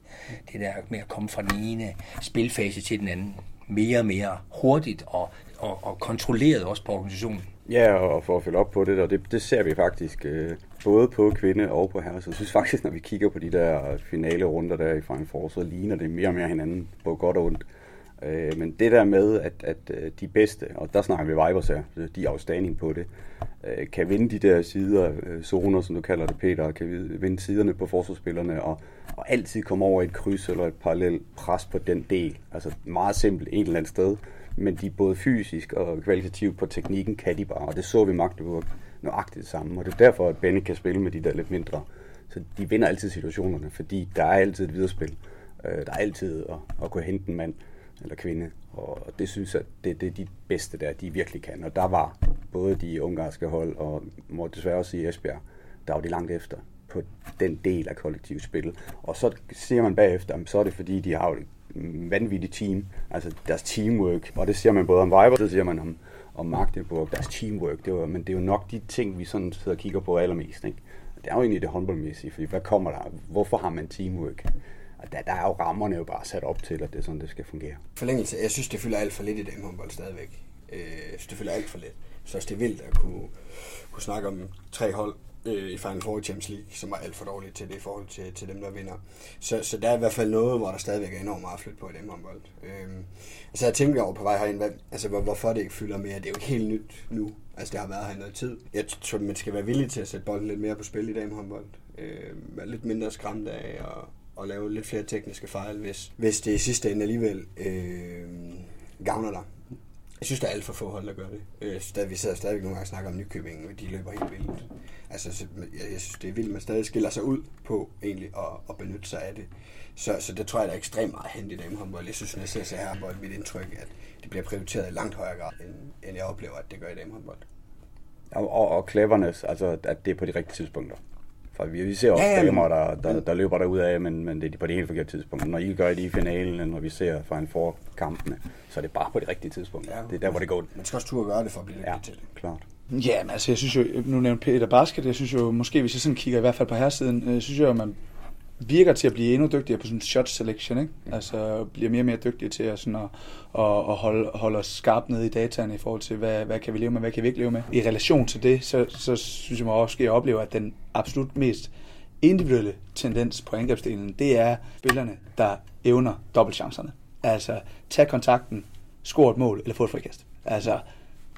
Det der med at komme fra den ene spilfase til den anden. Mere og mere hurtigt og, og, og kontrolleret også på organisationen. Ja, og for at følge op på det, og det, det ser vi faktisk øh, både på kvinde og på herre. Så jeg synes faktisk, når vi kigger på de der finale runder der i Final Four, så ligner det mere og mere hinanden på godt og ondt. Øh, Øh, men det der med, at, at øh, de bedste, og der snakker vi Vibers her, de er afstanding på det, øh, kan vinde de der sider, øh, zoner, som du kalder det, Peter, kan vinde siderne på forsvarsspillerne, og, og altid komme over et kryds eller et parallelt pres på den del. Altså meget simpelt et eller andet sted, men de både fysisk og kvalitativt på teknikken kan de bare, og det så vi Magdeburg nøjagtigt det samme, og det er derfor, at Benny kan spille med de der lidt mindre. Så de vinder altid situationerne, fordi der er altid et viderespil. Øh, der er altid at, at kunne hente en mand eller kvinde. Og det synes jeg, det, det er de bedste der, de virkelig kan. Og der var både de ungarske hold, og må desværre også sige Esbjerg, der var de langt efter på den del af kollektivt spil. Og så ser man bagefter, så er det fordi, de har et vanvittigt team, altså deres teamwork, og det siger man både om Viber, det siger man om, om Magdeburg, deres teamwork, det var, men det er jo nok de ting, vi sådan sidder og kigger på allermest. Ikke? Det er jo egentlig det håndboldmæssige, fordi hvad kommer der? Hvorfor har man teamwork? Og der, der er jo rammerne jo bare sat op til, at det er sådan, det skal fungere. Forlængelse, jeg synes, det fylder alt for lidt i damehåndbold stadigvæk. Øh, jeg synes, det fylder alt for lidt. Så det er vildt at kunne, kunne snakke om tre hold øh, i Final Four Champions League, som er alt for dårligt til det i forhold til, til dem, der vinder. Så, så der er i hvert fald noget, hvor der stadigvæk er enormt meget flyt på i damehåndbold. Øh, altså jeg tænker over på vej herind, hvad, altså hvor, hvorfor det ikke fylder mere. Det er jo ikke helt nyt nu. Altså det har været her i noget tid. Jeg tror, man skal være villig til at sætte bolden lidt mere på spil i damehåndbold. Øh, være lidt mindre skræmt af og og lave lidt flere tekniske fejl, hvis, hvis det i sidste ende alligevel øh, gavner dig. Jeg synes, der er alt for få hold, der gør det. Øh, stadig, vi sidder stadig nogle gange og snakker om Nykøbing, og de løber helt vildt. Altså, jeg, jeg synes, det er vildt, man stadig skiller sig ud på egentlig at, at benytte sig af det. Så, så det tror jeg, der er ekstremt meget hen i damehåndbold. Jeg synes, når jeg ser så her, mit indtryk, at det bliver prioriteret i langt højere grad, end, end jeg oplever, at det gør i damehåndbold. Og, og, og cleverness, altså at det er på de rigtige tidspunkter. For vi, vi ser også ja, damer, der, der, der løber derud af, men, men det er på det helt forkerte tidspunkt. Når I gør det i finalen, når vi ser en for kampene, så er det bare på det rigtige tidspunkt. Ja, det er der, hvor det går. Man skal også turde gøre det for at blive ja, til det. klart. Ja, men altså, jeg synes jo, nu nævnte Peter Basket, jeg synes jo, måske hvis jeg sådan kigger i hvert fald på herresiden, jeg øh, synes jo, at man virker til at blive endnu dygtigere på sådan shot selection, ikke? Altså bliver mere og mere dygtige til at, sådan at, at, at holde, holde os skarpt nede i dataen i forhold til, hvad, hvad kan vi leve med, hvad kan vi ikke leve med. I relation til det, så, så synes jeg også, at jeg oplever, at den absolut mest individuelle tendens på angrebsdelen, det er spillerne, der evner dobbeltchancerne. Altså, tag kontakten, score et mål eller få et frikast. Altså,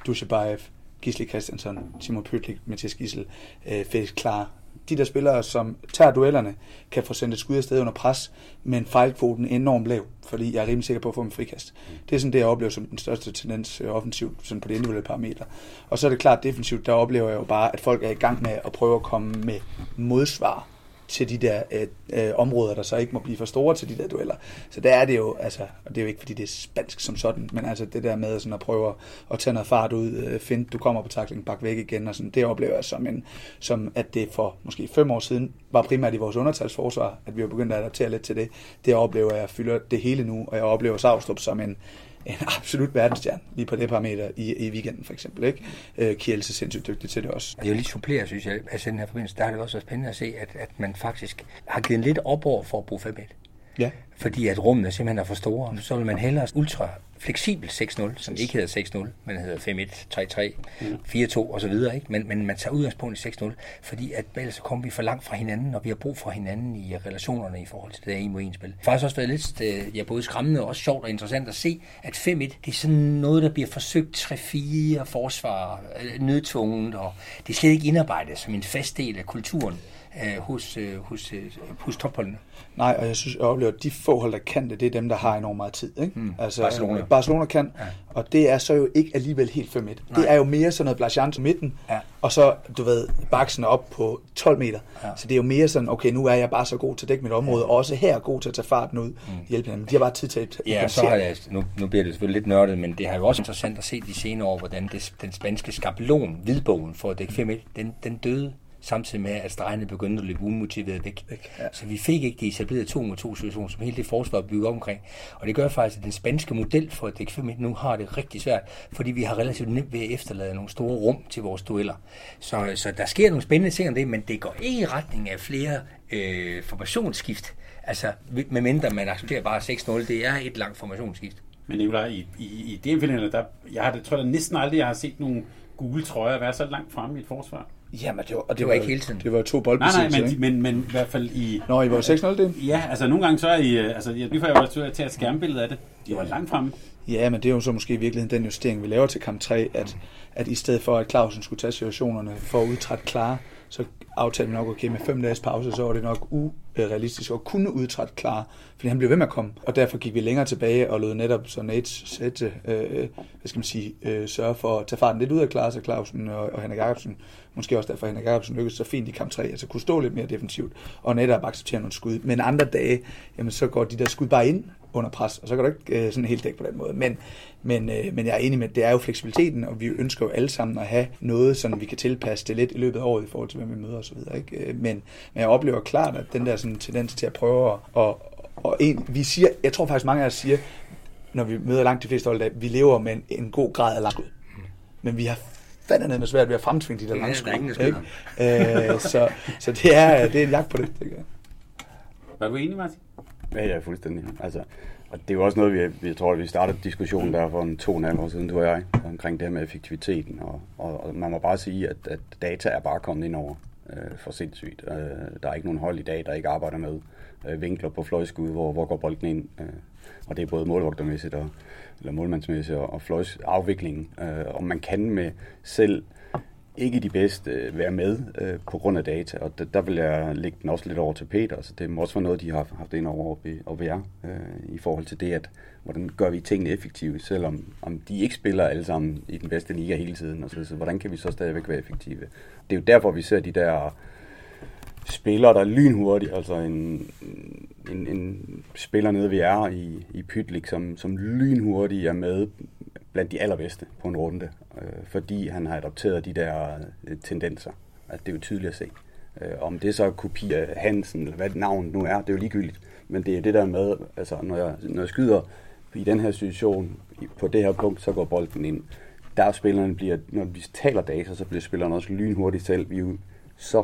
Dushabayev, Gisli Christiansen, Simon Pytlik, Mathias Gissel, øh, Felix Klar. De der spillere, som tager duellerne, kan få sendt et skud afsted under pres, men fejlkvoten er enormt lav, fordi jeg er rimelig sikker på at få en frikast. Det er sådan det, jeg oplever som den største tendens øh, offensivt, sådan på det individuelle parameter. Og så er det klart defensivt, der oplever jeg jo bare, at folk er i gang med at prøve at komme med modsvar til de der øh, øh, områder, der så ikke må blive for store til de der dueller. Så der er det jo, altså, og det er jo ikke fordi det er spansk som sådan, men altså det der med sådan at prøve at tage noget fart ud, øh, finde, du kommer på takling, bak væk igen, og sådan, det oplever jeg som, en, som at det for måske fem år siden var primært i vores undertalsforsvar, at vi var begyndt at adaptere lidt til det. Det oplever jeg fylder det hele nu, og jeg oplever Savstrup som en, en absolut verdensstjerne lige på det parameter i, i weekenden for eksempel. Ikke? Øh, Kielse er sindssygt dygtig til det også. Det er jo lige supplere, synes jeg, altså den her forbindelse, der har det også været spændende at se, at, at man faktisk har givet lidt op over for at bruge 5 Ja. fordi at rummene simpelthen er for store. Så vil man hellere ultra fleksibel 6-0, som ikke hedder 6-0, men hedder 5-1, 3-3, 4-2 og så videre. Ikke? Men, men man tager udgangspunkt i 6-0, fordi at ellers så kommer vi for langt fra hinanden, og vi har brug for hinanden i relationerne i forhold til det der en mod en spil. Det har faktisk også været lidt øh, ja, både skræmmende og også sjovt og interessant at se, at 5-1, det er sådan noget, der bliver forsøgt 3-4 forsvar, øh, nødtvunget, og det er slet ikke indarbejdet som en fast del af kulturen øh, hos, øh, hos, øh, hos topholdene. Nej, og jeg synes, jeg oplever, at de få hold, der kan det, det er dem, der har enormt meget tid. Ikke? Mm. Altså, Barcelona. Barcelona kan, ja. og det er så jo ikke alligevel helt 5-1. Det er jo mere sådan noget Blasian midten, Ja. og så, du ved, baksen op på 12 meter. Ja. Så det er jo mere sådan, okay, nu er jeg bare så god til at dække mit område, og også her god til at tage farten ud, mm. hjælpe hinanden. De har bare tid til at Ja, så har jeg, nu, nu bliver det selvfølgelig lidt nørdet, men det har jo også interessant at se de senere år, hvordan det, den spanske skabelon, hvidbogen for at dække 5 den, den døde samtidig med, at stregene begyndte at løbe umotiveret væk. Væk, ja. Så vi fik ikke de etablerede to mod to situationer, som hele det forsvar bygger omkring. Og det gør faktisk, at den spanske model for at dække 5 nu har det rigtig svært, fordi vi har relativt nemt ved at efterlade nogle store rum til vores dueller. Så, så der sker nogle spændende ting om det, men det går ikke i retning af flere øh, formationsskift. Altså, medmindre man accepterer bare 6-0, det er et langt formationsskift. Men Nicolaj, i, i, i DM-finalen, der, jeg har, det, tror jeg næsten aldrig, jeg har set nogle gule trøjer være så langt fremme i et forsvar. Jamen, det var, og det, Det var ikke hele tiden. Det var to Nej, boldbesiddelser, nej, ikke? men, men, men i hvert fald i... Nå, I var 6-0 det? Ja, altså nogle gange så er I... øh, Altså, jeg- lige før jeg var til at tage et skærmbillede af det. De var langt fremme. Ja, men det er jo så måske i virkeligheden den justering, vi laver til kamp 3, at, at i stedet for, at Clausen skulle tage situationerne for at udtrætte klare, så aftalte vi nok, okay, med fem dages pause, så var det nok urealistisk at kunne udtrætte klar, fordi han blev ved med at komme. Og derfor gik vi længere tilbage og lod netop så Nate sætte, øh, hvad skal man sige, øh, sørge for at tage farten lidt ud af Klaas og Clausen og, og Henrik Jacobsen, måske også derfor Henrik Jacobsen lykkedes så fint i kamp 3, altså kunne stå lidt mere defensivt, og netop acceptere nogle skud. Men andre dage, jamen så går de der skud bare ind under pres, og så kan du ikke øh, sådan helt dække på den måde. Men, men, øh, men jeg er enig med, at det er jo fleksibiliteten, og vi ønsker jo alle sammen at have noget, sådan vi kan tilpasse det lidt i løbet af året i forhold til, hvem vi møder osv. Ikke? Øh, Men, men jeg oplever klart, at den der sådan, tendens til at prøve at, og, og en, vi siger, jeg tror faktisk mange af os siger, når vi møder langt de fleste hold, at vi lever med en, en god grad af langskud. Men vi har fandme med svært ved at fremtvinge de der er ingen, der ikke? Øh, så, så det er, det er en jagt på det, det gør. Var du enig, Martin? Ja, ja, fuldstændig. Altså, og det er jo også noget, vi, vi tror, at vi startede diskussionen der for en to og en halv år siden, du og jeg, omkring det her med effektiviteten. Og, og, og man må bare sige, at, at data er bare kommet ind over øh, for sindssygt. Øh, der er ikke nogen hold i dag, der ikke arbejder med øh, vinkler på fløjskud, hvor, hvor går bolden ind. Øh, og det er både målvogtermæssigt og eller målmandsmæssigt og, og fløjsafviklingen. Øh, og man kan med selv ikke de bedste øh, være med øh, på grund af data, og der, der vil jeg lægge den også lidt over til Peter, så det må også være noget, de har haft ind over op og op i jer, øh, i forhold til det, at hvordan gør vi tingene effektive, selvom om de ikke spiller alle sammen i den bedste liga hele tiden, og så, så hvordan kan vi så stadigvæk være effektive? Det er jo derfor, vi ser de der spillere, der er lynhurtige, altså en, en, en spiller nede ved jer i, i Pytlik, som, som lynhurtigt er med blandt de allerbedste på en runde, øh, fordi han har adopteret de der øh, tendenser. Altså, det er jo tydeligt at se. Øh, om det så er kopi af Hansen, eller hvad navnet nu er, det er jo ligegyldigt. Men det er det der med, altså når jeg, når jeg skyder i den her situation, på det her punkt, så går bolden ind. Der spillerne bliver, når vi taler data, så bliver spillerne også lynhurtigt selv. Vi er jo så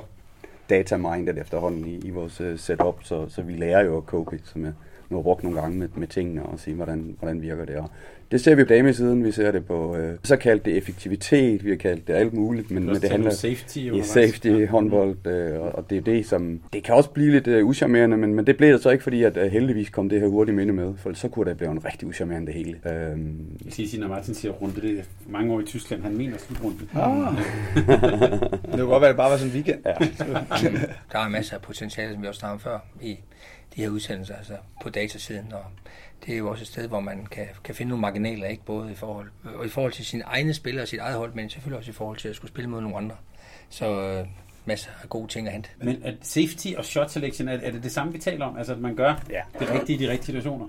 data-minded efterhånden i, i vores uh, setup, så, så vi lærer jo at cope, som jeg nu har brugt nogle gange med, med tingene og se, hvordan, hvordan virker det. Og det ser vi på damesiden, vi ser det på, øh, så kaldt det effektivitet, vi har kaldt det alt muligt, men, men det handler om safety i undervejs. safety, håndbold, øh, og, og det er det, som, det kan også blive lidt øh, uschammerende, men, men det blev det så ikke, fordi at øh, heldigvis kom det her hurtigt minde med, for så kunne det blive en rigtig uschammerende det hele. Øhm, Jeg skal sige, når Martin siger runde, det er mange år i Tyskland, han mener slutrunde. Ah. det kunne godt være, at det bare var sådan en weekend. ja. Der er masser af potentiale, som vi også snakkede om før, i de her udsendelser, altså på datasiden, og det er jo også et sted, hvor man kan, kan finde nogle marginaler, ikke både i forhold, og i forhold til sine egne spillere og sit eget hold, men selvfølgelig også i forhold til at skulle spille mod nogle andre. Så øh, masser af gode ting at hente. Men at safety og shot selection, er, er det det samme, vi taler om? Altså, at man gør Ja. det rigtige i de rigtige situationer?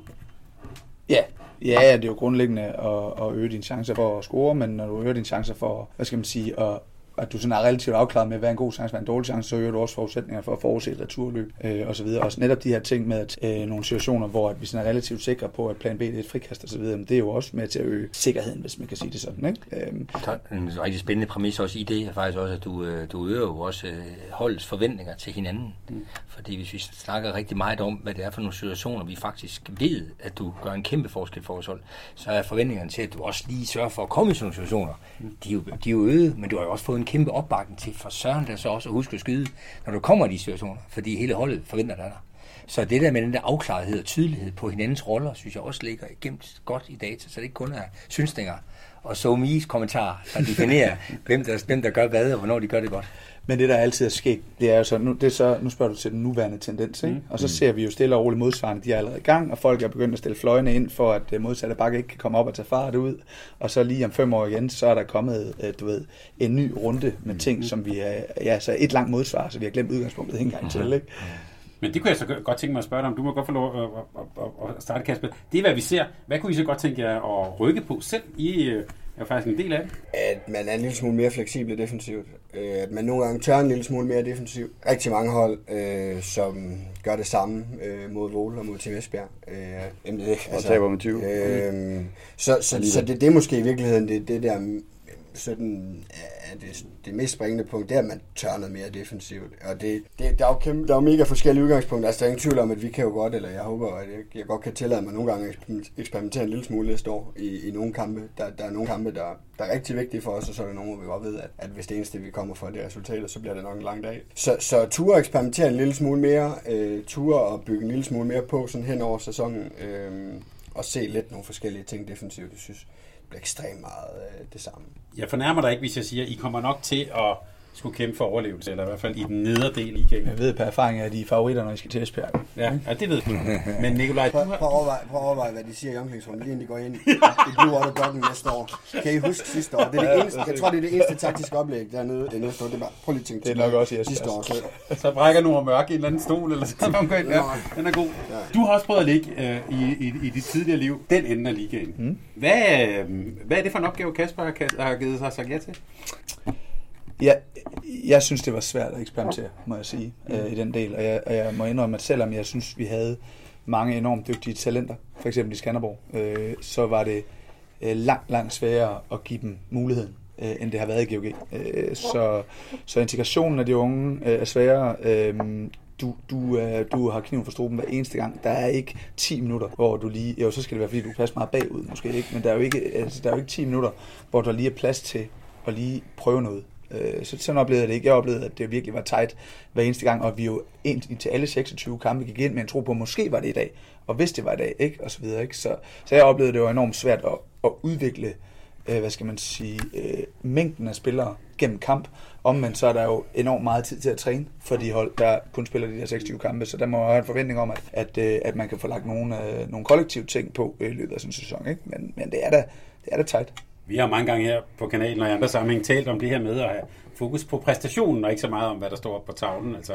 Ja, ja, ja, det er jo grundlæggende at, at øge dine chancer for at score, men når du øger dine chancer for, hvad skal man sige, at, at du sådan er relativt afklaret med, hvad en god chance, hvad er en dårlig chance, så øger du også forudsætninger for at forudse et returløb øh, og så netop de her ting med at, øh, nogle situationer, hvor at vi sådan er relativt sikre på, at plan B det er et frikast og så videre, men det er jo også med til at øge sikkerheden, hvis man kan sige det sådan. Ikke? Øhm, En rigtig spændende præmis også i det er faktisk også, at du, øh, du øger jo også øh, holdets forventninger til hinanden. Mm. Fordi hvis vi snakker rigtig meget om, hvad det er for nogle situationer, vi faktisk ved, at du gør en kæmpe forskel for vores hold, så er forventningerne til, at du også lige sørger for at komme i sådan nogle situationer, de er, jo, de er jo øget, men du har jo også fået en kæmpe opbakning til for søren der så også at huske at skyde, når du kommer i de situationer, fordi hele holdet forventer dig der. Så det der med den der afklarethed og tydelighed på hinandens roller, synes jeg også ligger gemt godt i data, så det ikke kun er synsninger og så mis kommentarer, der definerer, hvem der, hvem der gør hvad, og hvornår de gør det godt. Men det, der altid er sket, det er jo så, nu, det er så, nu spørger du til den nuværende tendens, ikke? Mm. og så ser vi jo stille og roligt modsvarende, de er allerede i gang, og folk er begyndt at stille fløjene ind, for at øh, modsatte bakke ikke kan komme op og tage fart ud, og så lige om fem år igen, så er der kommet, øh, du ved, en ny runde med ting, som vi er, ja, så et langt modsvar, så vi har glemt udgangspunktet en gang til, ikke? Men det kunne jeg så godt tænke mig at spørge dig om. Du må godt få lov at, at, at, at starte, Kasper. Det er, hvad vi ser. Hvad kunne I så godt tænke jer at rykke på selv? I øh, er faktisk en del af det. At man er en lille smule mere fleksibel defensivt. Øh, At man nogle gange tør en lille smule mere defensivt. Rigtig mange hold, øh, som gør det samme øh, mod Vole og mod Team Esbjerg. Øh, jamen, det, Og taber med 20. Øh, så så, så det, det er måske i virkeligheden det, det der sådan øh, er det, det mest springende punkt, det er, at man tør noget mere defensivt. Og det, det, der, er jo kæmpe, der er jo mega forskellige udgangspunkter. Altså, der er ingen tvivl om, at vi kan jo godt, eller jeg håber, at jeg, jeg godt kan tillade mig nogle gange at eksperimentere en lille smule næste år i, i nogle kampe. Der, der er nogle kampe, der, der er rigtig vigtige for os, og så er der nogle, hvor vi godt ved, at, at hvis det eneste, vi kommer for, det er resultater, så bliver det nok en lang dag. Så, så ture eksperimentere en lille smule mere, øh, ture og bygge en lille smule mere på sådan hen over sæsonen, øh, og se lidt nogle forskellige ting defensivt, det synes bliver ekstremt meget øh, det samme. Jeg fornærmer dig ikke, hvis jeg siger, at I kommer nok til at skulle kæmpe for overlevelse, eller i hvert fald i den nederdel i ligaen. Jeg ved per erfaring, at de er favoritter, når I skal til Esbjerg. Ja, ja det ved du. Men Nikolaj, Prøv, prøv, at overveje, prøv at overveje, hvad de siger i omklædningsrummet, lige inden de går ind i Blue Water Blocken næste år. Kan I huske sidste år? Det er det eneste, jeg tror, det er det eneste taktiske oplæg dernede det næste år. Det er bare, prøv lige at tænke Det er nok også i Esbjerg. sidste år. Så, Så brækker Nora Mørk i en eller anden stol, eller sådan noget. Ja, den er god. Du har også prøvet at ligge øh, i, i, i dit tidligere liv, den ende af ligaen. Mm. Hvad, øh, hvad er det for en opgave, Kasper har, har givet sig sagt ja til? Ja, jeg synes, det var svært at eksperimentere, må jeg sige, øh, i den del. Og jeg, og jeg må indrømme, at selvom jeg synes, vi havde mange enormt dygtige talenter, for eksempel i Skanderborg, øh, så var det øh, langt, langt sværere at give dem muligheden, øh, end det har været i GOG. Øh, så, så integrationen af de unge øh, er sværere. Øh, du, du, øh, du har kniven for struben hver eneste gang. Der er ikke 10 minutter, hvor du lige... Jo, så skal det være, fordi du passer meget bagud, måske ikke. Men der er jo ikke, altså, der er jo ikke 10 minutter, hvor der lige er plads til at lige prøve noget. Øh, Så sådan oplevede jeg det ikke. Jeg oplevede, at det virkelig var tight hver eneste gang, og vi jo ind til alle 26 kampe gik ind med en tro på, at måske var det i dag, og hvis det var i dag, ikke? og så videre. Ikke? Så, så jeg oplevede, at det var enormt svært at, at udvikle, øh, hvad skal man sige, øh, mængden af spillere gennem kamp. Om man så er der jo enormt meget tid til at træne for de hold, der kun spiller de der 26 kampe, så der må jeg have en forventning om, at, at, øh, at man kan få lagt nogle, øh, nogle kollektive ting på øh, i løbet af sådan en sæson. Ikke? Men, men det er da, det er da tight. Vi har mange gange her på kanalen og i andre sammenhæng talt om det her med at have fokus på præstationen, og ikke så meget om, hvad der står på tavlen. Altså,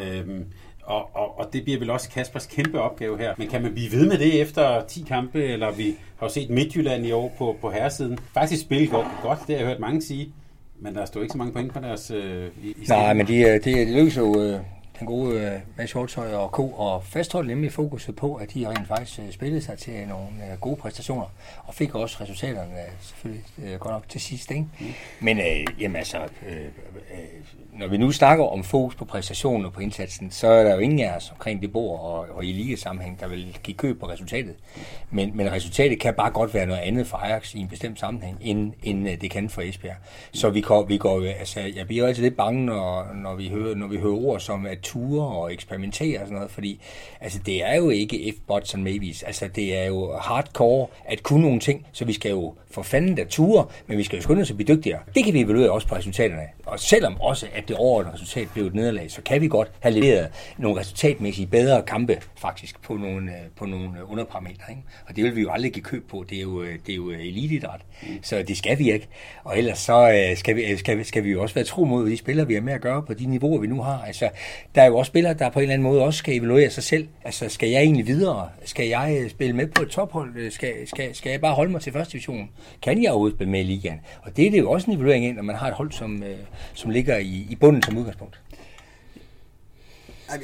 øhm, og, og, og det bliver vel også Kaspers kæmpe opgave her. Men kan man blive ved med det efter 10 kampe, eller vi har jo set Midtjylland i år på, på herresiden. Faktisk spille godt, godt, det har jeg hørt mange sige. Men der står ikke så mange point på deres... Øh, i, i Nej, men det, det, det lykkes jo øh, den gode øh, Mads Hjortøj og K. og fastholde nemlig fokuset på, at de rent faktisk øh, spillede sig til nogle øh, gode præstationer, og fik også resultaterne selvfølgelig godt nok til sidst. Ikke? Mm. Men øh, jamen altså, øh, øh, når vi nu snakker om fokus på præstationen og på indsatsen, så er der jo ingen af os omkring det bord og, og i ligesammenhæng, der vil give køb på resultatet. Men, men resultatet kan bare godt være noget andet for Ajax i en bestemt sammenhæng, end, end øh, det kan for Esbjerg. Så vi går, vi går øh, altså, jeg bliver altid lidt bange, når, når, vi hører, når vi hører ord som at ture og eksperimentere og sådan noget, fordi altså, det er jo ikke if-buts and maybes. Altså, det er jo hardcore at kunne nogle ting, så vi skal jo for fanden da ture, men vi skal jo skynde os at blive dygtigere. Det kan vi evaluere også på resultaterne. Og selvom også, at det overordnede resultat blev et nederlag, så kan vi godt have leveret nogle resultatmæssigt bedre kampe, faktisk, på nogle, øh, på nogle underparametre. Ikke? Og det vil vi jo aldrig give køb på. Det er jo, øh, det er jo øh, elitidræt, Så det skal vi ikke. Og ellers så skal vi, skal, vi, skal vi jo også være tro mod de spillere, vi har med at gøre på de niveauer, vi nu har. Altså, der er jo også spillere, der på en eller anden måde også skal evaluere sig selv. Altså, skal jeg egentlig videre? Skal jeg spille med på et tophold? Skal, skal, skal jeg bare holde mig til første division? Kan jeg overhovedet spille med i ligaen? Og det er det jo også en evaluering ind, når man har et hold, som, som ligger i, i bunden som udgangspunkt.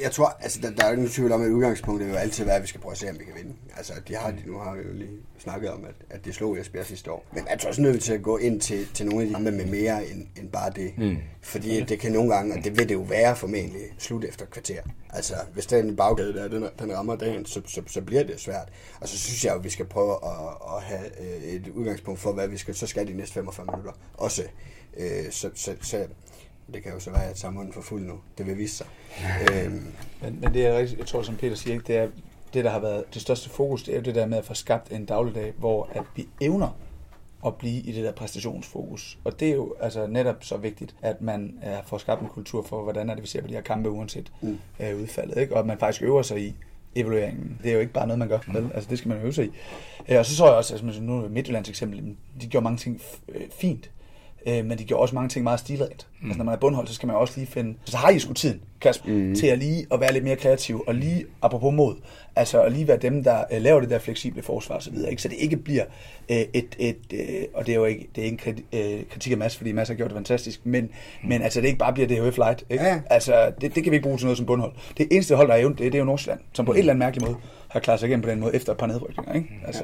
Jeg tror, altså, der, der er jo ingen tvivl om, at udgangspunktet vil jo altid være, at vi skal prøve at se, om vi kan vinde. Altså, de har, de, nu har vi jo lige snakket om, at, at det slog Esbjerg sidste år. Men jeg tror også nødt til at gå ind til, til nogle af de med mere end, end bare det. Mm. Fordi det kan nogle gange, og det vil det jo være formentlig, slut efter kvarter. Altså, hvis den baggade der, den, den rammer dagen, så, så, så bliver det svært. Og så synes jeg jo, at vi skal prøve at, at have øh, et udgangspunkt for, hvad vi skal, så skal de næste 45 minutter også. Øh, så, så, så, det kan jo så være, at samfundet for fuld nu. Det vil vise sig. øhm, Men, men det er rigtigt, jeg tror, som Peter siger, det er det, der har været det største fokus, det er jo det der med at få skabt en dagligdag, hvor at vi evner at blive i det der præstationsfokus. Og det er jo altså netop så vigtigt, at man uh, får skabt en kultur for, hvordan er det, vi ser på de her kampe, uanset mm. uh, udfaldet. Ikke? Og at man faktisk øver sig i evalueringen. Det er jo ikke bare noget, man gør. Vel? Altså, det skal man øve sig i. Uh, og så så jeg også, altså, nu er Midtjyllands eksempel, de gjorde mange ting uh, fint. Øh, men de gjorde også mange ting meget stilrent. Mm. Altså når man er bundhold, så skal man også lige finde... Så har I sgu tiden, Kasper, mm. til at lige at være lidt mere kreativ, og lige, apropos mod, altså at lige være dem, der øh, laver det der fleksible forsvar og så så det ikke bliver øh, et, et øh, og det er jo ikke, det er ikke en kriti- øh, kritik af Mads, fordi Mads har gjort det fantastisk, men, mm. men altså det ikke bare bliver DHF Light, ikke? Ja. Altså det, det kan vi ikke bruge til noget som bundhold. Det eneste hold, der er jo, det, det er jo Nordsjælland, som på en eller anden mærkelig måde har klaret sig igennem på den måde efter et par nedrykninger, ikke? Altså,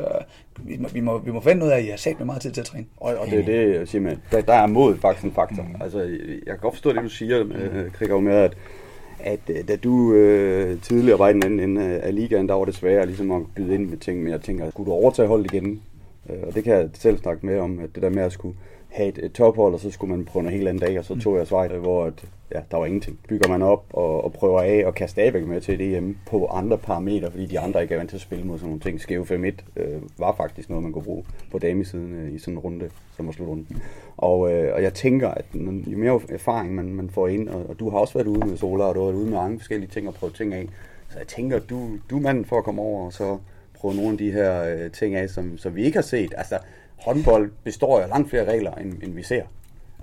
vi må, vi må, vi må finde ud af, at I har sat med meget tid til at træne. Og, og det er det, jeg siger med, der, der er mod faktisk en faktor. Altså, jeg kan godt forstå det, du siger, øh, Krigger, med, at, at øh, da du øh, tidligere var i den anden ende af ligaen, der var det sværere ligesom at byde ind med ting, men jeg tænker, skulle du overtage holdet igen? Øh, og det kan jeg selv snakke med om, at det der med at skulle have et, et tophold, og så skulle man prøve noget helt andet dag, og så tog jeg Schweiz, hvor at, ja, der var ingenting. Bygger man op og, og prøver af, og kan stadigvæk med til det EM på andre parametre, fordi de andre ikke er vant til at spille mod sådan nogle ting. Skæve 5-1 øh, var faktisk noget, man kunne bruge på damesiden øh, i sådan en runde, som var slutrunden. Og, øh, og jeg tænker, at jo mere erfaring man, man får ind, og, og du har også været ude med Sola, og du har været ude med mange forskellige ting og prøve ting af, så jeg tænker, at du, du er manden for at komme over og så prøve nogle af de her øh, ting af, som, som vi ikke har set. Altså, håndbold består af langt flere regler, end, end vi ser.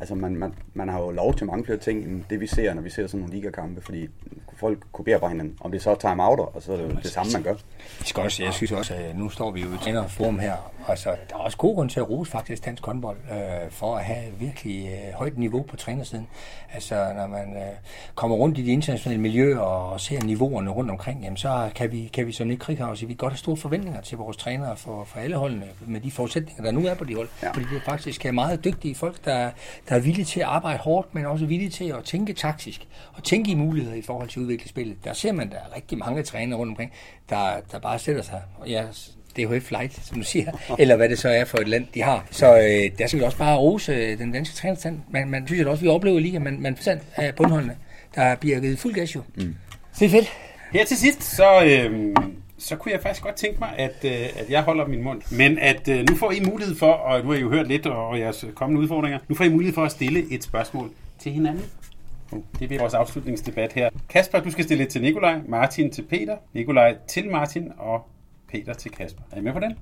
Altså, man, man, man har jo lov til mange flere ting, end det vi ser, når vi ser sådan nogle ligakampe, fordi folk kopierer bare hinanden. Om det så er time-outer, og så er det jo det samme, man gør. Jeg, skal også, jeg synes også, at nu står vi jo i et trænerforum her. Altså, der er også god grund til at rose faktisk dansk håndbold øh, for at have virkelig øh, højt niveau på trænersiden. Altså, når man øh, kommer rundt i de internationale miljøer og ser niveauerne rundt omkring, jamen, så kan vi, kan vi som Nick Krighav sige, vi godt have store forventninger til vores trænere for, for alle holdene, med de forudsætninger, der nu er på de hold. Ja. Fordi det er faktisk er meget dygtige folk, der, der er villige til at arbejde hårdt, men også villige til at tænke taktisk og tænke i muligheder i forhold til at udvikle spillet. Der ser man, der er rigtig mange trænere rundt omkring, der, der bare sætter sig. Og ja, DHF Flight, som du siger, eller hvad det så er for et land, de har. Så øh, der skal vi også bare rose øh, den danske trænerstand. Man, man synes at også, vi oplever lige, at man, man forstand af bundholdene, der bliver givet fuld gas jo. Mm. Det er fedt. Her til sidst, så, øh, så kunne jeg faktisk godt tænke mig, at, øh, at jeg holder min mund. Men at øh, nu får I mulighed for, og nu har I jo hørt lidt og jeres kommende udfordringer, nu får I mulighed for at stille et spørgsmål til hinanden. Det bliver vores afslutningsdebat her. Kasper, du skal stille et til Nikolaj, Martin til Peter, Nikolaj til Martin og Peter til Kasper. Er I med på den?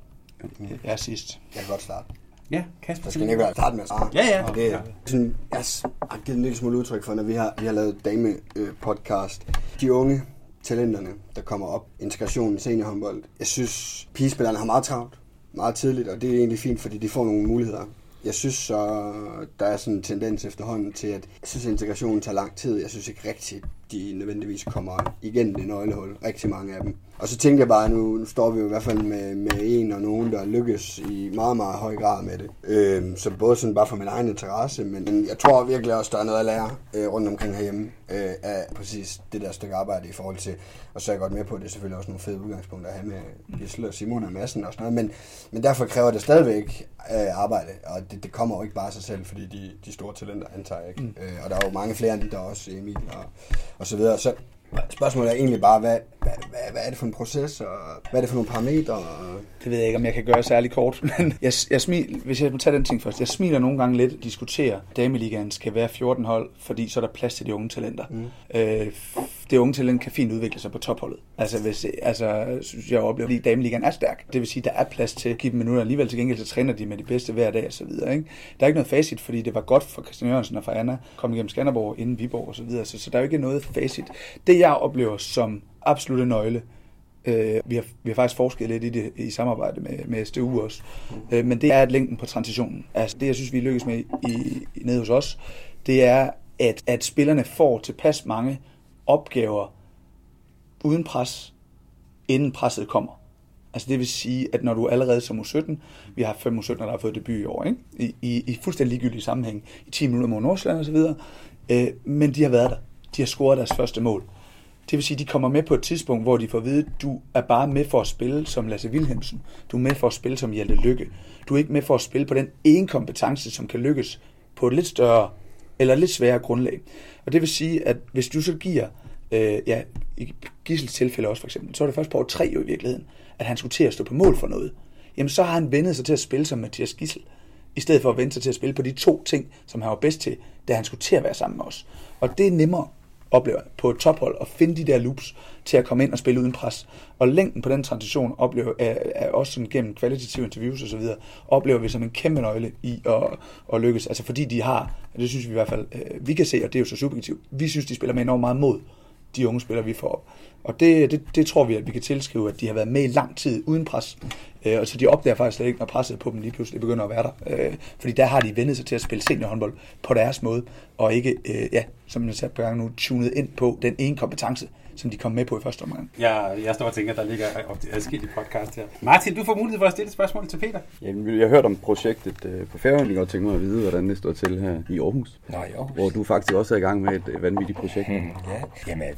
Jeg er sidst. jeg kan godt starte. Ja, Kasper. Så skal ikke starte med at svare. Ja, ja. Og det er sådan, jeg har givet en lille smule udtryk for, når vi har, vi har lavet dame-podcast. De unge talenterne, der kommer op, integrationen, seniorhåndbold. Jeg synes, pigespillerne har meget travlt, meget tidligt, og det er egentlig fint, fordi de får nogle muligheder. Jeg synes så, der er sådan en tendens efterhånden til, at jeg synes, at integrationen tager lang tid. Jeg synes ikke rigtigt, de nødvendigvis kommer igennem det nøglehul. Rigtig mange af dem. Og så tænkte jeg bare, nu, nu står vi jo i hvert fald med, med en og nogen, der lykkes i meget, meget høj grad med det. Øhm, så både sådan bare for min egen interesse, men, jeg tror virkelig også, der er noget at lære øh, rundt omkring herhjemme øh, af præcis det der stykke arbejde i forhold til, og så er jeg godt med på, at det er selvfølgelig også nogle fede udgangspunkter at have med Gisle og Simon og Madsen og sådan noget, men, men derfor kræver det stadigvæk øh, arbejde, og det, det kommer jo ikke bare af sig selv, fordi de, de store talenter antager ikke. Mm. Øh, og der er jo mange flere end de der også, Emil og, og så videre. Så spørgsmålet er egentlig bare, hvad, hvad, hvad, hvad er det for en proces, og hvad er det for nogle parametre? Og... Det ved jeg ikke, om jeg kan gøre særlig kort, men jeg, jeg smil, hvis jeg må tage den ting først. Jeg smiler nogle gange lidt og diskuterer, at dameligaen skal være 14 hold, fordi så er der plads til de unge talenter. Mm. Øh, det unge talent kan fint udvikle sig på topholdet. Altså, hvis, altså synes jeg oplever, fordi dameligaen er stærk. Det vil sige, der er plads til at give dem minutter. Alligevel til gengæld, så træner de med de bedste hver dag og så videre. Ikke? Der er ikke noget facit, fordi det var godt for Christian Jørgensen og for Anna at komme igennem Skanderborg inden Viborg og så videre. Så, så der er jo ikke noget facit. Det jeg oplever som absolutte nøgle, Øh, vi, har, vi har faktisk forsket lidt i det i samarbejde med, med SDU også. Øh, men det er at længden på transitionen. Altså det, jeg synes, vi lykkes med i, i, nede hos os, det er, at, at spillerne får tilpas mange opgaver uden pres, inden presset kommer. Altså det vil sige, at når du allerede som U17, vi har fem U17, der har fået debut i år, ikke? I, i, i fuldstændig ligegyldig sammenhæng, i 10 minutter mod Nordsjælland og så videre, øh, men de har været der. De har scoret deres første mål. Det vil sige, at de kommer med på et tidspunkt, hvor de får at vide, at du er bare med for at spille som Lasse Wilhelmsen. Du er med for at spille som Hjalte Lykke. Du er ikke med for at spille på den ene kompetence, som kan lykkes på et lidt større eller lidt sværere grundlag. Og det vil sige, at hvis du så giver, øh, ja, i Gissels tilfælde også for eksempel, så er det først på år tre jo i virkeligheden, at han skulle til at stå på mål for noget. Jamen så har han vendet sig til at spille som Mathias Gissel, i stedet for at vende sig til at spille på de to ting, som han var bedst til, da han skulle til at være sammen med os. Og det er nemmere oplever på et tophold at finde de der loops til at komme ind og spille uden pres. Og længden på den transition oplever, er, er også sådan gennem kvalitative interviews osv., oplever vi som en kæmpe nøgle i at, at lykkes. Altså fordi de har, det synes vi i hvert fald, øh, vi kan se, og det er jo så subjektivt, vi synes, de spiller med enormt meget mod de unge spillere, vi får op. Og det, det, det tror vi, at vi kan tilskrive, at de har været med i lang tid uden pres. Øh, og så de opdager faktisk slet ikke, når presset på dem lige pludselig begynder at være der. Øh, fordi der har de vendt sig til at spille seniorhåndbold på deres måde, og ikke, øh, ja, som jeg sagde på gang nu, tunet ind på den ene kompetence, som de kom med på i første omgang. Ja, jeg står og tænker, at der ligger adskilt i podcast her. Martin, du får mulighed for at stille et spørgsmål til Peter. Jamen, jeg har hørt om projektet øh, på Færøen, og tænker mig at vide, hvordan det står til her i Aarhus. Nå, i Aarhus. Hvor du faktisk også er i gang med et øh, vanvittigt projekt. Hmm, ja, jamen,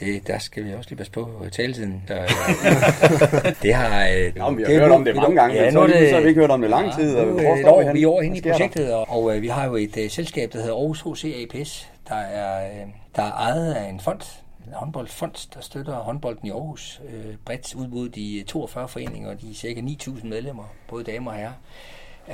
det, der skal vi også lige passe på taletiden. Der, det har... Øh, Jamen, vi har det, hørt om det mange gange, ja, men så, det, så har vi ikke hørt om det lang tid. Ja, nu, og hvor år, vi er over henne i projektet, og, og øh, vi har jo et uh, selskab, der hedder Aarhus HC APS, der er, øh, der er ejet af en fond, en håndboldfond, der støtter håndbolden i Aarhus, øh, bredt ud mod de 42 foreninger og de cirka 9.000 medlemmer, både damer og herrer.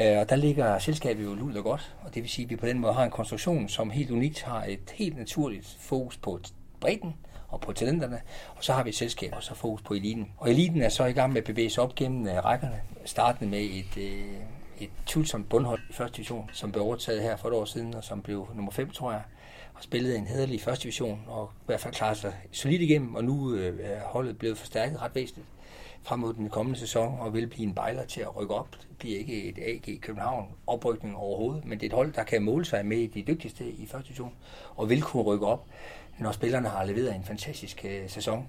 Øh, og der ligger selskabet jo lud og godt, og det vil sige, at vi på den måde har en konstruktion, som helt unikt har et helt naturligt fokus på bredden og på talenterne, og så har vi et selskab, og så fokus på eliten. Og eliten er så i gang med at bevæge sig op gennem øh, rækkerne, startende med et, øh, et tvivlsomt bundhold i første division, som blev overtaget her for et år siden, og som blev nummer 5, tror jeg og spillede en hederlig første division, og i hvert fald klarede sig solidt igennem, og nu øh, er holdet blevet forstærket ret væsentligt frem mod den kommende sæson, og vil blive en bejler til at rykke op. Det bliver ikke et AG København oprykning overhovedet, men det er et hold, der kan måle sig med de dygtigste i første division, og vil kunne rykke op, når spillerne har leveret en fantastisk øh, sæson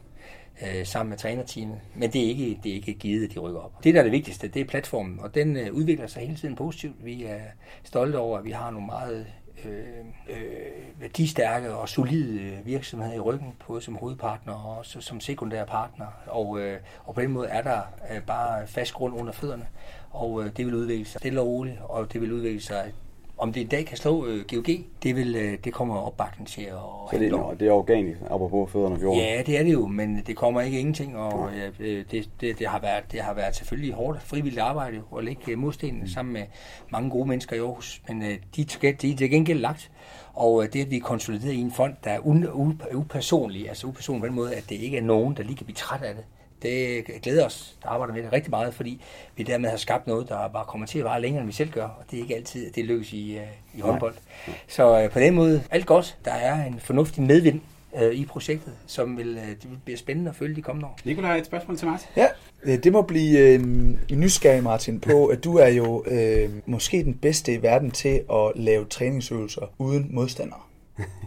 øh, sammen med trænerteamet. Men det er, ikke, det er ikke givet, at de rykker op. Det, der er det vigtigste, det er platformen, og den øh, udvikler sig hele tiden positivt. Vi er stolte over, at vi har nogle meget Øh, øh, værdistærke og solide øh, virksomheder i ryggen, både som hovedpartner og også som sekundære partner. Og, øh, og på den måde er der øh, bare fast grund under fødderne, og øh, det vil udvikle sig stille og roligt, og det vil udvikle sig om det i dag kan slå øh, GOG, det, vil, øh, det kommer opbakning til at Så det, er, det er organisk, apropos fødderne på Ja, det er det jo, men det kommer ikke ingenting, og ja, det, det, det, har været, det har været selvfølgelig hårdt frivilligt arbejde at lægge modstenen mm. sammen med mange gode mennesker i Aarhus, men øh, de, de, de er til gengæld lagt, og øh, det, at vi er konsolideret i en fond, der er upersonlig, altså upersonlig på den måde, at det ikke er nogen, der lige kan blive træt af det, det glæder os, der arbejder med det rigtig meget, fordi vi dermed har skabt noget, der bare kommer til at vare længere, end vi selv gør, og det er ikke altid, det lykkes i, uh, i håndbold. Nej. Så uh, på den måde, alt godt. Der er en fornuftig medvind uh, i projektet, som vil, uh, det vil blive spændende at følge de kommende år. Nikolaj, et spørgsmål til Martin? Ja, det må blive øh, nysgerrig, Martin, på, at du er jo øh, måske den bedste i verden til at lave træningsøvelser uden modstandere.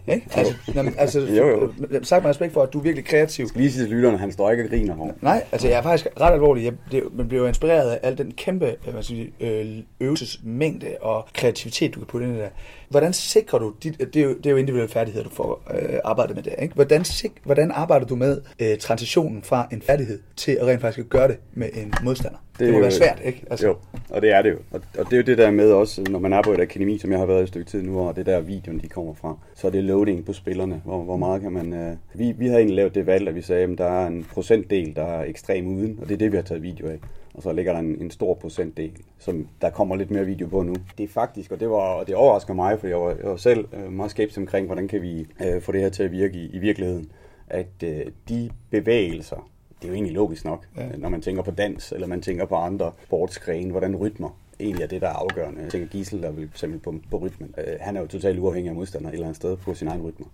Ikke? Altså, jamen, altså, jo, jo. sagt med respekt for, at du er virkelig kreativ. Skal lige sige til lytterne, han står ikke og griner nu. Nej, altså jeg er faktisk ret alvorlig. Jeg det, man bliver jo inspireret af al den kæmpe hvad siger, øh, øvelsesmængde og kreativitet, du kan putte ind i det. Hvordan sikrer du, dit, det, er jo, det er jo individuelle færdigheder, du får øh, arbejdet med det. Ikke? Hvordan, sik, hvordan arbejder du med øh, transitionen fra en færdighed til at rent faktisk gøre det med en modstander? Det må være svært, ikke? Altså. Jo, og det er det jo. Og, og det er jo det der med også, når man er på et akademi, som jeg har været et stykke tid nu, og det der videoen, de kommer fra, så er det loading på spillerne. Hvor, hvor meget kan man... Uh... Vi, vi havde egentlig lavet det valg, at vi sagde, at der er en procentdel, der er ekstrem uden, og det er det, vi har taget video af. Og så ligger der en, en stor procentdel, som der kommer lidt mere video på nu. Det er faktisk, og det, var, og det overrasker mig, for jeg var, jeg var selv uh, meget skeptisk omkring, hvordan kan vi uh, få det her til at virke i, i virkeligheden. At uh, de bevægelser, det er jo egentlig logisk nok, ja. når man tænker på dans, eller man tænker på andre sportsgrene, hvordan rytmer egentlig er det, der er afgørende. Jeg tænker Gisel, der vil simpelthen på, på rytmen. Øh, han er jo totalt uafhængig af modstander et eller andet sted på sin egen rytmer.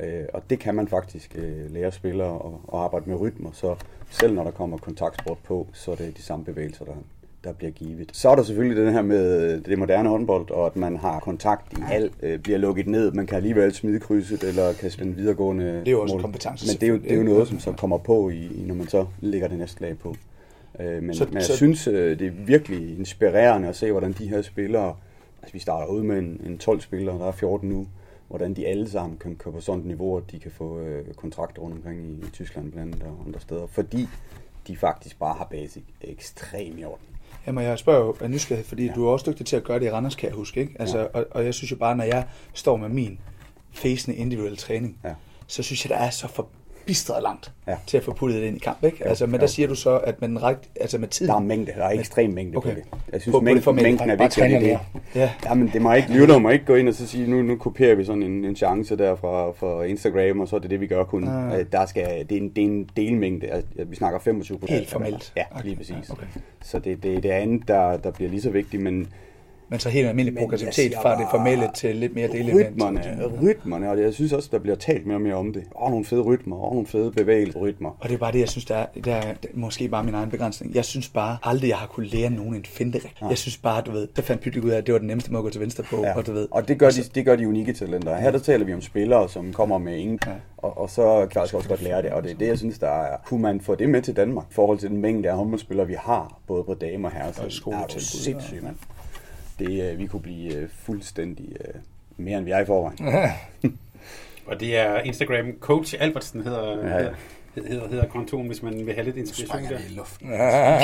Øh, og det kan man faktisk øh, lære spillere og, og arbejde med rytmer, så selv når der kommer kontaktsport på, så er det de samme bevægelser, der, der bliver givet. Så er der selvfølgelig den her med det moderne håndbold, og at man har kontakt i alt, øh, bliver lukket ned, man kan alligevel smide krydset, eller kan spænde videregående Det er jo også mål. kompetence. Men det er jo, det er jo noget, som så kommer på, i, når man så lægger det næste lag på. Øh, men, så, men jeg så... synes, øh, det er virkelig inspirerende at se, hvordan de her spillere, altså vi starter ud med en, en 12 spillere, der er 14 nu, hvordan de alle sammen kan komme på sådan et niveau, at de kan få øh, kontrakter rundt omkring i, i Tyskland blandt andet og andre steder, fordi de faktisk bare har basic ekstremt i orden. Jamen, jeg spørger jo af nysgerrighed, fordi ja. du er også dygtig til at gøre det i Randers, kan jeg huske, ikke? Altså, ja. og, og jeg synes jo bare, når jeg står med min facende individuelle træning, ja. så synes jeg, der er så for bistret langt ja. til at få puttet det ind i kamp. Ikke? Jo, altså, men jo. der siger du så, at den ret, altså med tiden... Der er mængde, der er ekstrem mængde okay. på det. Jeg synes, på, mængde, på det mængden er vigtig. Det. Ja. ja. men det må ikke, lytter må ikke gå ind og så sige, nu, nu kopierer vi sådan en, en chance der fra, fra Instagram, og så er det det, vi gør kun. Ja. Der skal, det, er en, det er en delmængde. Altså, vi snakker 25 procent. Helt formelt. Ja, lige præcis. Okay. Så det, det er det andet, der, der bliver lige så vigtigt, men men så helt almindelig progressivitet fra det formelle til lidt mere dele. Rytmerne, rytmerne, og jeg synes også, der bliver talt mere og mere om det. Og nogle fede rytmer, og nogle fede bevægelserytmer. Og det er bare det, jeg synes, der er, der er måske bare min egen begrænsning. Jeg synes bare aldrig, jeg har kunne lære nogen en finte. Ja. Jeg synes bare, du ved, der fandt Pytlik ud af, at det var den nemmeste måde at gå til venstre på. Ja. Og, du ved, og det gør, de, det gør de unikke talenter. Her der taler vi om spillere, som kommer med ingen. Ja. Og, og så kan jeg også godt lære det, og det er det, jeg synes, der er. Kunne man få det med til Danmark, i forhold til den mængde af håndboldspillere, vi har, både på damer og herrer, så er det sindssygt, mand det, øh, vi kunne blive øh, fuldstændig øh, mere end vi er i forvejen. og det er Instagram Coach Albertsen hedder, ja, ja. hedder, hedder kontoen, hvis man vil have lidt inspiration der. i luften. ja,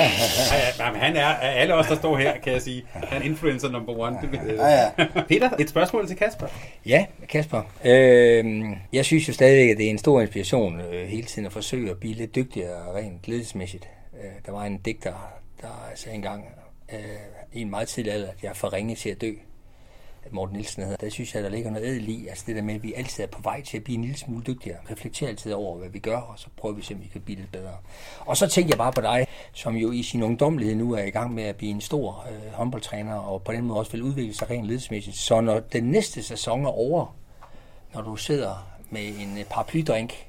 ja, men han er, alle os, der står her, kan jeg sige, han er influencer number one. Ja, ja. Peter, et spørgsmål til Kasper. Ja, Kasper. Øh, jeg synes jo stadigvæk, at det er en stor inspiration øh, hele tiden at forsøge at blive lidt dygtigere rent ledelsesmæssigt. Øh, der var en digter, der sagde engang, øh, i en meget tidlig alder, at jeg er for ringe til at dø. Morten Nielsen hedder. Der synes jeg, der ligger noget ædel i, altså det der med, at vi altid er på vej til at blive en lille smule dygtigere. Reflekterer altid over, hvad vi gør, og så prøver vi simpelthen, at vi kan blive lidt bedre. Og så tænker jeg bare på dig, som jo i sin ungdomlighed nu er i gang med at blive en stor øh, håndboldtræner, og på den måde også vil udvikle sig rent ledelsesmæssigt. Så når den næste sæson er over, når du sidder med en øh, paraplydrink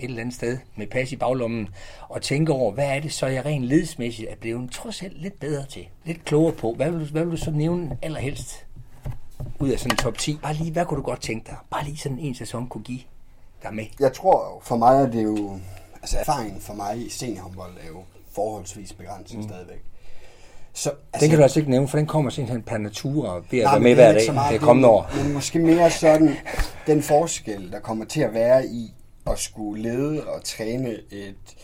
et eller andet sted med pas i baglommen og tænke over, hvad er det så, jeg rent ledelsesmæssigt er blevet trods alt lidt bedre til, lidt klogere på. Hvad vil, du, hvad vil du så nævne allerhelst ud af sådan en top 10? Bare lige, hvad kunne du godt tænke dig? Bare lige sådan en sæson kunne give dig med. Jeg tror for mig er det jo, altså erfaringen for mig i seniorhåndbold er jo forholdsvis begrænset mm. stadigvæk. Så, altså, den kan du altså ikke nævne, for den kommer simpelthen per natur ved at være med hver dag det kommende år. Men måske mere sådan, den forskel, der kommer til at være i, at skulle lede og træne et,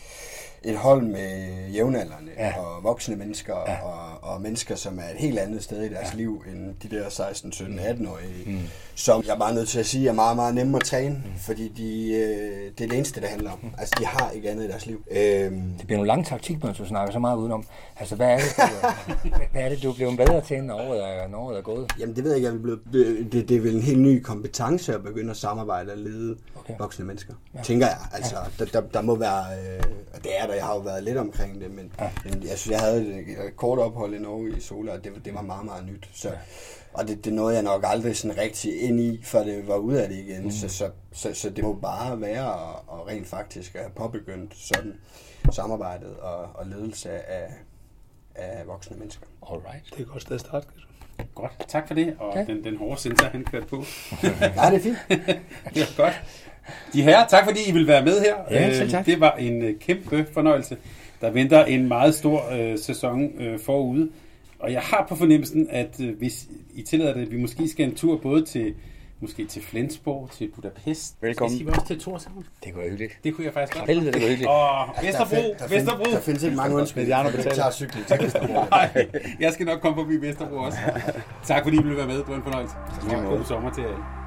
et hold med jævnaldrende ja. og voksne mennesker ja. og, og mennesker, som er et helt andet sted i deres ja. liv end de der 16, 17, 18-årige, mm. som jeg er bare nødt til at sige er meget, meget nemme at træne, mm. fordi de, øh, det er det eneste, det handler om. Mm. Altså, de har ikke andet i deres liv. Øhm. Det bliver nogle lange taktik, når du snakker så meget udenom. Altså, hvad er det, du, hvad er det, du er blevet bedre til, når året er, når året er gået? Jamen, det ved jeg ikke. Jeg er blevet, det, det er vel en helt ny kompetence at begynde at samarbejde og lede okay. voksne mennesker, ja. tænker jeg. Altså, ja. der, der, der må være, øh, det er der, jeg har jo været lidt omkring det, men, ja. men jeg synes, jeg havde et kort ophold i Norge i Sola, og det, det var meget, meget nyt. Så, ja. Og det, det nåede jeg nok aldrig sådan rigtig ind i, før det var ud af det igen. Mm. Så, så, så, så det må bare være at, at rent faktisk at have påbegyndt sådan samarbejdet og, og ledelse af, af voksne mennesker. Alright. Det er et godt sted at starte, Godt, tak for det. Og okay. den, den hårde sensor, han kørte på. ja, det er fint. det er godt. De her, tak fordi I vil være med her. Ja, selv tak. Øh, det var en øh, kæmpe fornøjelse. Der venter en meget stor øh, sæson øh, forude. Og jeg har på fornemmelsen, at øh, hvis I tillader det, at vi måske skal en tur både til Måske til Flensborg, til Budapest. Velkommen. Skal I sige også til Torshavn? Det kunne være hyggeligt. Det kunne jeg faktisk godt. Helvede, det var hyggeligt. Åh, Vesterbro, der, fin- Vesterbro. der findes ikke mange undskyldninger. Ikke betaler. tager cyklen til Vesterbro. Nej, jeg skal nok komme forbi Vesterbro også. Tak fordi I ville være med. Det var en fornøjelse. God sommer til jer.